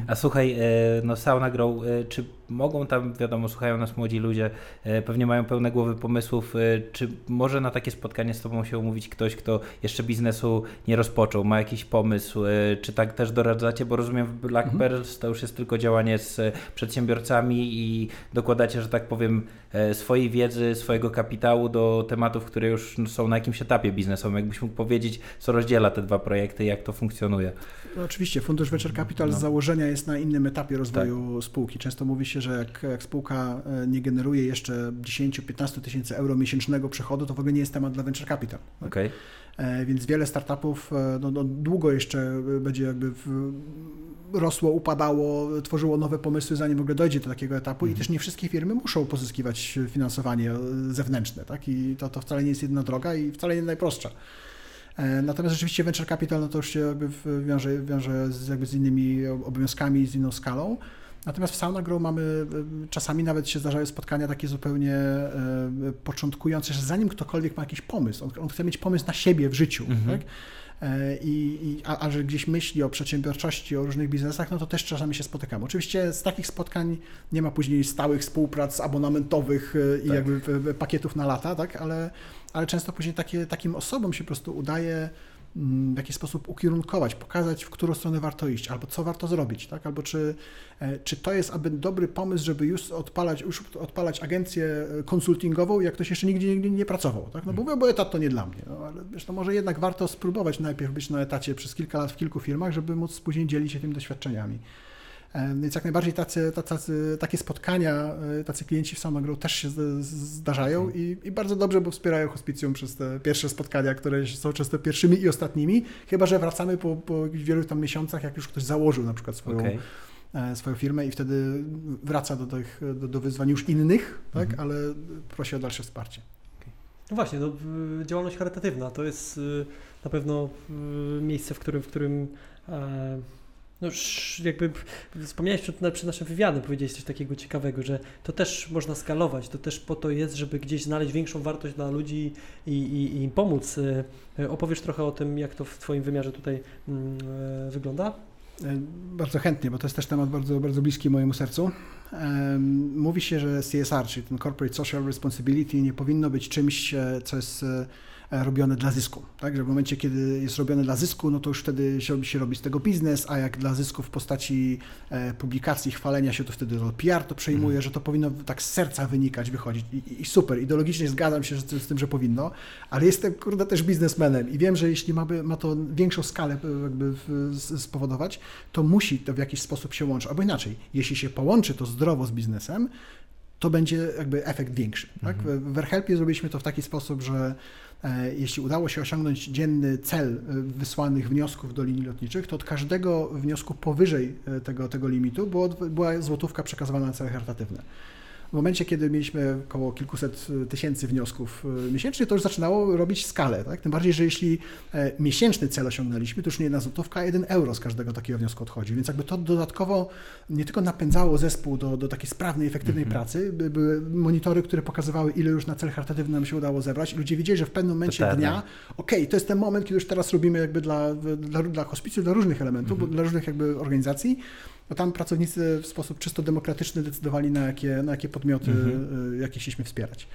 A słuchaj, e, no Sauna Grow, e, czy mogą tam, wiadomo, słuchają nas młodzi ludzie, e, pewnie mają pełne głowy pomysłów, czy może na takie spotkanie z Tobą się umówić ktoś, kto jeszcze biznesu nie rozpoczął, ma jakiś pomysł, czy tak też doradzacie, bo rozumiem w Black mhm. Pearls to już jest tylko działanie z przedsiębiorcami i dokładacie, że tak powiem, swojej wiedzy, swojego kapitału do tematów, które już są na jakimś etapie biznesowym. Jakbyś mógł powiedzieć, co rozdziela te dwa projekty, jak to funkcjonuje? No, oczywiście, Fundusz Venture Capital no. z założenia jest na innym etapie rozwoju tak. spółki. Często mówi się, że jak, jak spółka e, nie generuje jeszcze 10-15 tysięcy euro miesięcznego przychodu, to w ogóle nie jest temat dla Venture Capital. Tak? Okay. Więc wiele startupów e, no, no, długo jeszcze będzie jakby w, rosło, upadało, tworzyło nowe pomysły, zanim w ogóle dojdzie do takiego etapu mhm. i też nie wszystkie firmy muszą pozyskiwać finansowanie zewnętrzne. Tak? I to, to wcale nie jest jedna droga i wcale nie najprostsza. E, natomiast rzeczywiście venture capital no to już się jakby wiąże, wiąże z, jakby z innymi obowiązkami, z inną skalą. Natomiast w Sauna Grow mamy, e, czasami nawet się zdarzają spotkania takie zupełnie e, początkujące, że zanim ktokolwiek ma jakiś pomysł, on, on chce mieć pomysł na siebie w życiu, mhm. tak? I, i, a, a, że gdzieś myśli o przedsiębiorczości, o różnych biznesach, no to też czasami się spotykamy. Oczywiście z takich spotkań nie ma później stałych współprac abonamentowych i tak. jakby pakietów na lata, tak? ale, ale często później takie, takim osobom się po prostu udaje w jakiś sposób ukierunkować, pokazać, w którą stronę warto iść, albo co warto zrobić, tak? albo czy, e, czy to jest aby dobry pomysł, żeby już odpalać, już odpalać agencję e, konsultingową, jak ktoś jeszcze nigdzie, nigdzie nie pracował. Tak? No bo, hmm. bo etat to nie dla mnie, no, ale wiesz, to może jednak warto spróbować najpierw być na etacie przez kilka lat w kilku firmach, żeby móc później dzielić się tymi doświadczeniami. Więc jak najbardziej tacy, tacy, takie spotkania, e, tacy klienci w Samagro też się zdarzają mhm. i, i, bardzo dobrze, bo wspierają hospicjum przez te pierwsze spotkania, które są często pierwszymi i ostatnimi, chyba że wracamy po, po wielu tam miesiącach, jak już ktoś założył na przykład swoją, okay. E, swoją firmę i wtedy wraca do, tych, do, do wyzwań już innych, tak? Mhm. ale prosi o dalsze wsparcie. No właśnie, no, działalność charytatywna to jest y, na pewno y, miejsce, w którym, w którym e, no już jakby wspomniałeś przed, przed naszym wywiadem, powiedziałeś coś takiego ciekawego, że to też można skalować, to też po to jest, żeby gdzieś znaleźć większą wartość dla ludzi i, i, i im pomóc. E, e, opowiesz trochę o tym, jak to w Twoim wymiarze tutaj mm, e, wygląda? Bardzo chętnie, bo to jest też temat bardzo, bardzo bliski mojemu sercu. Mówi się, że CSR, czyli ten Corporate Social Responsibility, nie powinno być czymś, co jest E, robione dla zysku. Tak? Że w momencie, kiedy jest robione dla zysku, no to już wtedy się, się robi z tego biznes, a jak dla zysku w postaci e, publikacji, chwalenia się, to wtedy to PR to przejmuje, mhm. że to powinno tak z serca wynikać, wychodzić. I, i super, ideologicznie zgadzam się z, tym, że powinno, ale jestem kurde też biznesmenem i wiem, że jeśli ma, ma to większą skalę e, jakby spowodować, to musi to w jakiś sposób się łączyć. Albo inaczej, jeśli się połączy to zdrowo z biznesem, to będzie jakby efekt większy. Tak? Mhm. W Verhelpie zrobiliśmy to w taki sposób, że E, jeśli udało się osiągnąć dzienny cel e, wysłanych wniosków do linii lotniczych, to od każdego wniosku powyżej e, tego, tego limitu było, była złotówka przekazywana na cele charytatywne. W momencie, kiedy mieliśmy około kilkuset e, tysięcy wniosków e, miesięcznie, to już zaczynało robić skalę. Tak? Tym bardziej, że jeśli e, miesięczny cel osiągnęliśmy, to już nie jedna złotówka, a jeden euro z każdego takiego wniosku odchodzi. Więc jakby to dodatkowo nie tylko napędzało zespół do, do takiej sprawnej, efektywnej mm -hmm. pracy, by, były monitory, które pokazywały, ile już na cel charytatywny nam się udało zebrać. I ludzie wiedzieli, że w pewnym momencie Totalnie. dnia, okej, okay, to jest ten moment, kiedy już teraz robimy jakby dla, dla, dla dla różnych elementów, mm -hmm. dla różnych jakby organizacji, bo tam pracownicy w sposób czysto demokratyczny decydowali, na jakie, na jakie podmioty, mhm. Y, jakie chcieliśmy wspierać.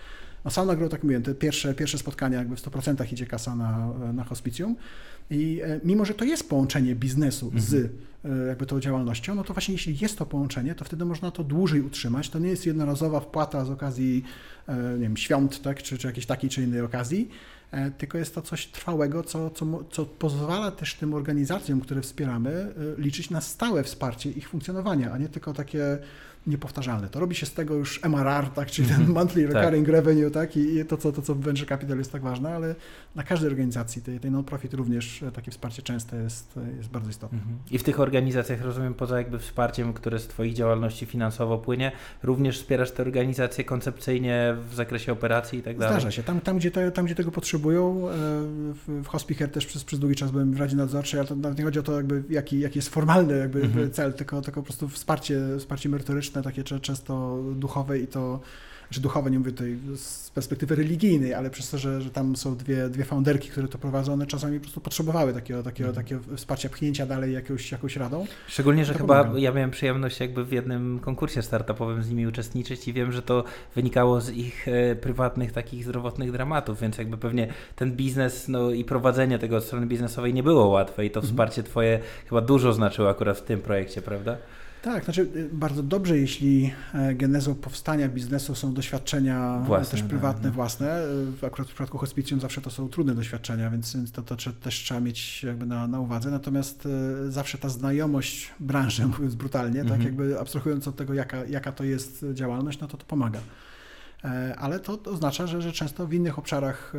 No sam nagrał, tak mówię, te pierwsze, pierwsze spotkania jakby w 100% idzie kasa na, na hospicjum i e, mimo, że to jest połączenie biznesu mhm. z e, jakby tą działalnością, no to właśnie jeśli jest to połączenie, to wtedy można to dłużej utrzymać. To nie jest jednorazowa wpłata z okazji e, nie wiem, świąt, tak, czy, czy jakiejś takiej czy innej okazji, tylko jest to coś trwałego, co, co, co pozwala też tym organizacjom, które wspieramy, e, liczyć na stałe wsparcie ich funkcjonowania, a nie tylko takie niepowtarzalne. To robi się z tego już MRR, tak, czyli ten Mhm. monthly Tak. recurring revenue, tak, i, to, co, to, co w venture capital jest tak ważne, ale na każdej organizacji, tej, tej non-profit również takie wsparcie często jest, jest bardzo istotne. Mhm. I w tych organizacjach, rozumiem, poza jakby wsparciem, które z Twoich działalności finansowo płynie, również wspierasz te organizacje koncepcyjnie w zakresie operacji i tak dalej? Zdarza się. Tam, tam, gdzie, to, tam gdzie tego potrzebują, e, w, w Hospicer też przez, przez długi czas byłem w Radzie Nadzorczej, ale to nawet nie chodzi o to, jakby, jaki, jaki jest formalny jakby Mhm. cel, tylko, tylko po prostu wsparcie, wsparcie merytoryczne, takie często duchowe i to, że duchowe nie mówię tutaj z perspektywy religijnej, ale przez to, że, że tam są dwie, dwie founderki, które to prowadzą, one czasami po prostu potrzebowały takiego, takiego, Mhm. takiego wsparcia, pchnięcia dalej jakąś, jakąś radą. Szczególnie, że chyba pomaga. ja miałem przyjemność jakby w jednym konkursie startupowym z nimi uczestniczyć i wiem, że to wynikało z ich e, prywatnych takich zdrowotnych dramatów, więc jakby pewnie ten biznes no i prowadzenie tego od strony biznesowej nie było łatwe i to Mhm. wsparcie twoje chyba dużo znaczyło akurat w tym projekcie, prawda? Tak, znaczy y, bardzo dobrze, jeśli e, genezą powstania biznesu są doświadczenia e, Własne, też tak, prywatne, no. własne. Akurat w przypadku hospicjum zawsze to są trudne doświadczenia, więc, to, to też trzeba mieć jakby na, na uwadze. Natomiast e, zawsze ta znajomość branży, mówiąc brutalnie, tak Mhm. jakby abstrahując od tego, jaka, jaka to jest działalność, no to to pomaga. Ale to oznacza, że, że często w innych obszarach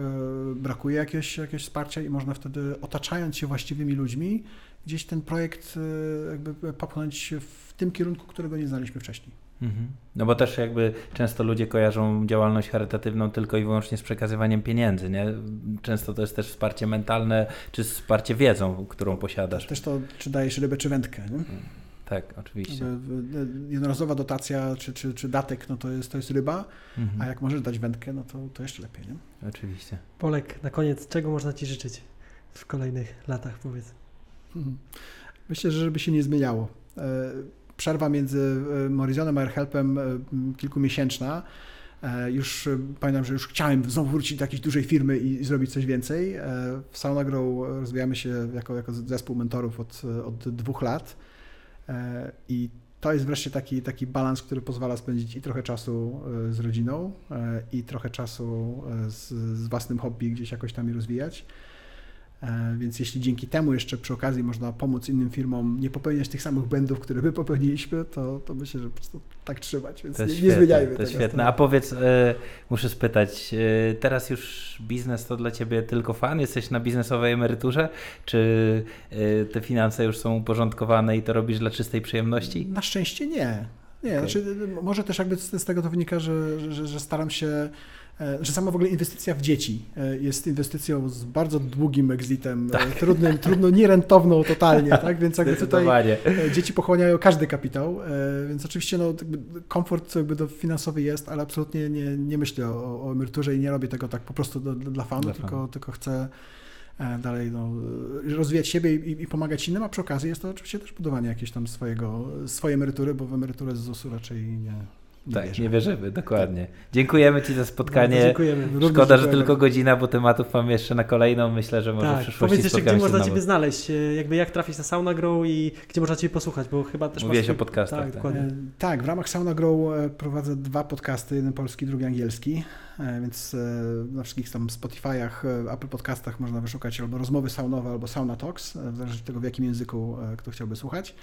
brakuje jakiegoś, jakiegoś wsparcia i można wtedy, otaczając się właściwymi ludźmi, gdzieś ten projekt e, jakby popchnąć w tym kierunku, którego nie znaliśmy wcześniej. Mhm. No bo też jakby często ludzie kojarzą działalność charytatywną tylko i wyłącznie z przekazywaniem pieniędzy, nie? Często to jest też wsparcie mentalne, czy wsparcie wiedzą, którą posiadasz. Też to, czy dajesz rybę, czy wędkę. Nie? Tak, oczywiście. E, Jednorazowa dotacja, czy, czy, czy datek, no to jest, to jest ryba, Mhm. a jak możesz dać wędkę, no to, to jeszcze lepiej. Nie? Oczywiście. Polek, na koniec, czego można Ci życzyć w kolejnych latach, powiedz? Mhm. Myślę, że żeby się nie zmieniało. E, Przerwa między e, Morizonem a AirHelpem e, kilkumiesięczna. Już pamiętam, że już chciałem znowu wrócić do jakiejś dużej firmy i zrobić coś więcej. W SaunaGrow rozwijamy się jako, jako zespół mentorów od, od dwóch lat i to jest wreszcie taki, taki balans, który pozwala spędzić i trochę czasu z rodziną i trochę czasu z, z własnym hobby gdzieś jakoś tam je rozwijać. E, Więc jeśli dzięki temu jeszcze przy okazji można pomóc innym firmom nie popełniać tych samych błędów, które my popełniliśmy, to, to myślę, że po prostu tak trzymać, więc nie, świetne, nie zmieniajmy to tego. świetne. A powiedz, e, muszę spytać, e, teraz już biznes to dla Ciebie tylko fan? Jesteś na biznesowej emeryturze? Czy e, te finanse już są uporządkowane i to robisz dla czystej przyjemności? Na szczęście nie. Nie, Okej. znaczy, może też jakby z, z tego to wynika, że, że, że staram się, e, że sama w ogóle inwestycja w dzieci e, jest inwestycją z bardzo długim exitem, tak. trudnym, trudno nierentowną totalnie, tak? Więc jakby tutaj e, dzieci pochłaniają każdy kapitał, e, więc oczywiście no, komfort jakby finansowy jest, ale absolutnie nie, nie myślę o, o emeryturze i nie robię tego tak po prostu do, do, dla fanu, Dla tylko, fanu. tylko chcę e, dalej no, rozwijać siebie i, i pomagać innym, a przy okazji jest to oczywiście też budowanie jakiejś tam swojego, swojej emerytury, bo w emeryturę z ZUS-u raczej nie, nie Tak, wierzę. nie wierzymy, dokładnie. Dziękujemy Ci za Bardzo spotkanie. dziękujemy. Również Szkoda, że dziękujemy. tylko godzina, bo tematów mam jeszcze na kolejną. Myślę, że może w Tak, przyszłości powiedz jeszcze, gdzie można. Ciebie znaleźć, e, jakby jak trafić na Sauna Grow i gdzie można Ciebie posłuchać, bo chyba też Mówiłeś masz... o podcastach, Tak, tak. dokładnie. E, Tak, w ramach Sauna Grow e, prowadzę dwa podcasty, jeden polski, drugi angielski, więc na wszystkich tam Spotify'ach, Apple Podcastach można wyszukać albo rozmowy saunowe, albo Sauna Talks, w zależności od tego, w jakim języku kto chciałby słuchać.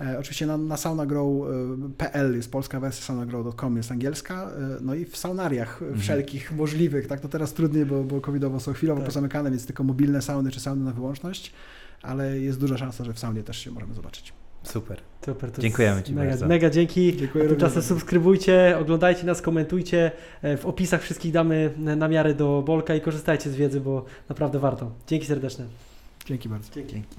E, Oczywiście na, na saunagrow.pl jest polska wersja, saunagrow.com jest angielska, e, no i w saunariach Mhm. wszelkich możliwych, tak, to teraz trudniej, bo, bo covidowo są chwilowo Tak. pozamykane, więc tylko mobilne sauny czy sauny na wyłączność, ale jest duża szansa, że w saunie też się możemy zobaczyć. Super. Super, to Dziękujemy Ci mega, bardzo. Mega dzięki. Dziękuję A tymczasem również. subskrybujcie, oglądajcie nas, komentujcie. E, W opisach wszystkich damy na miarę do Bolka i korzystajcie z wiedzy, bo naprawdę warto. Dzięki serdeczne. Dzięki bardzo. Dzięki. Dzięki.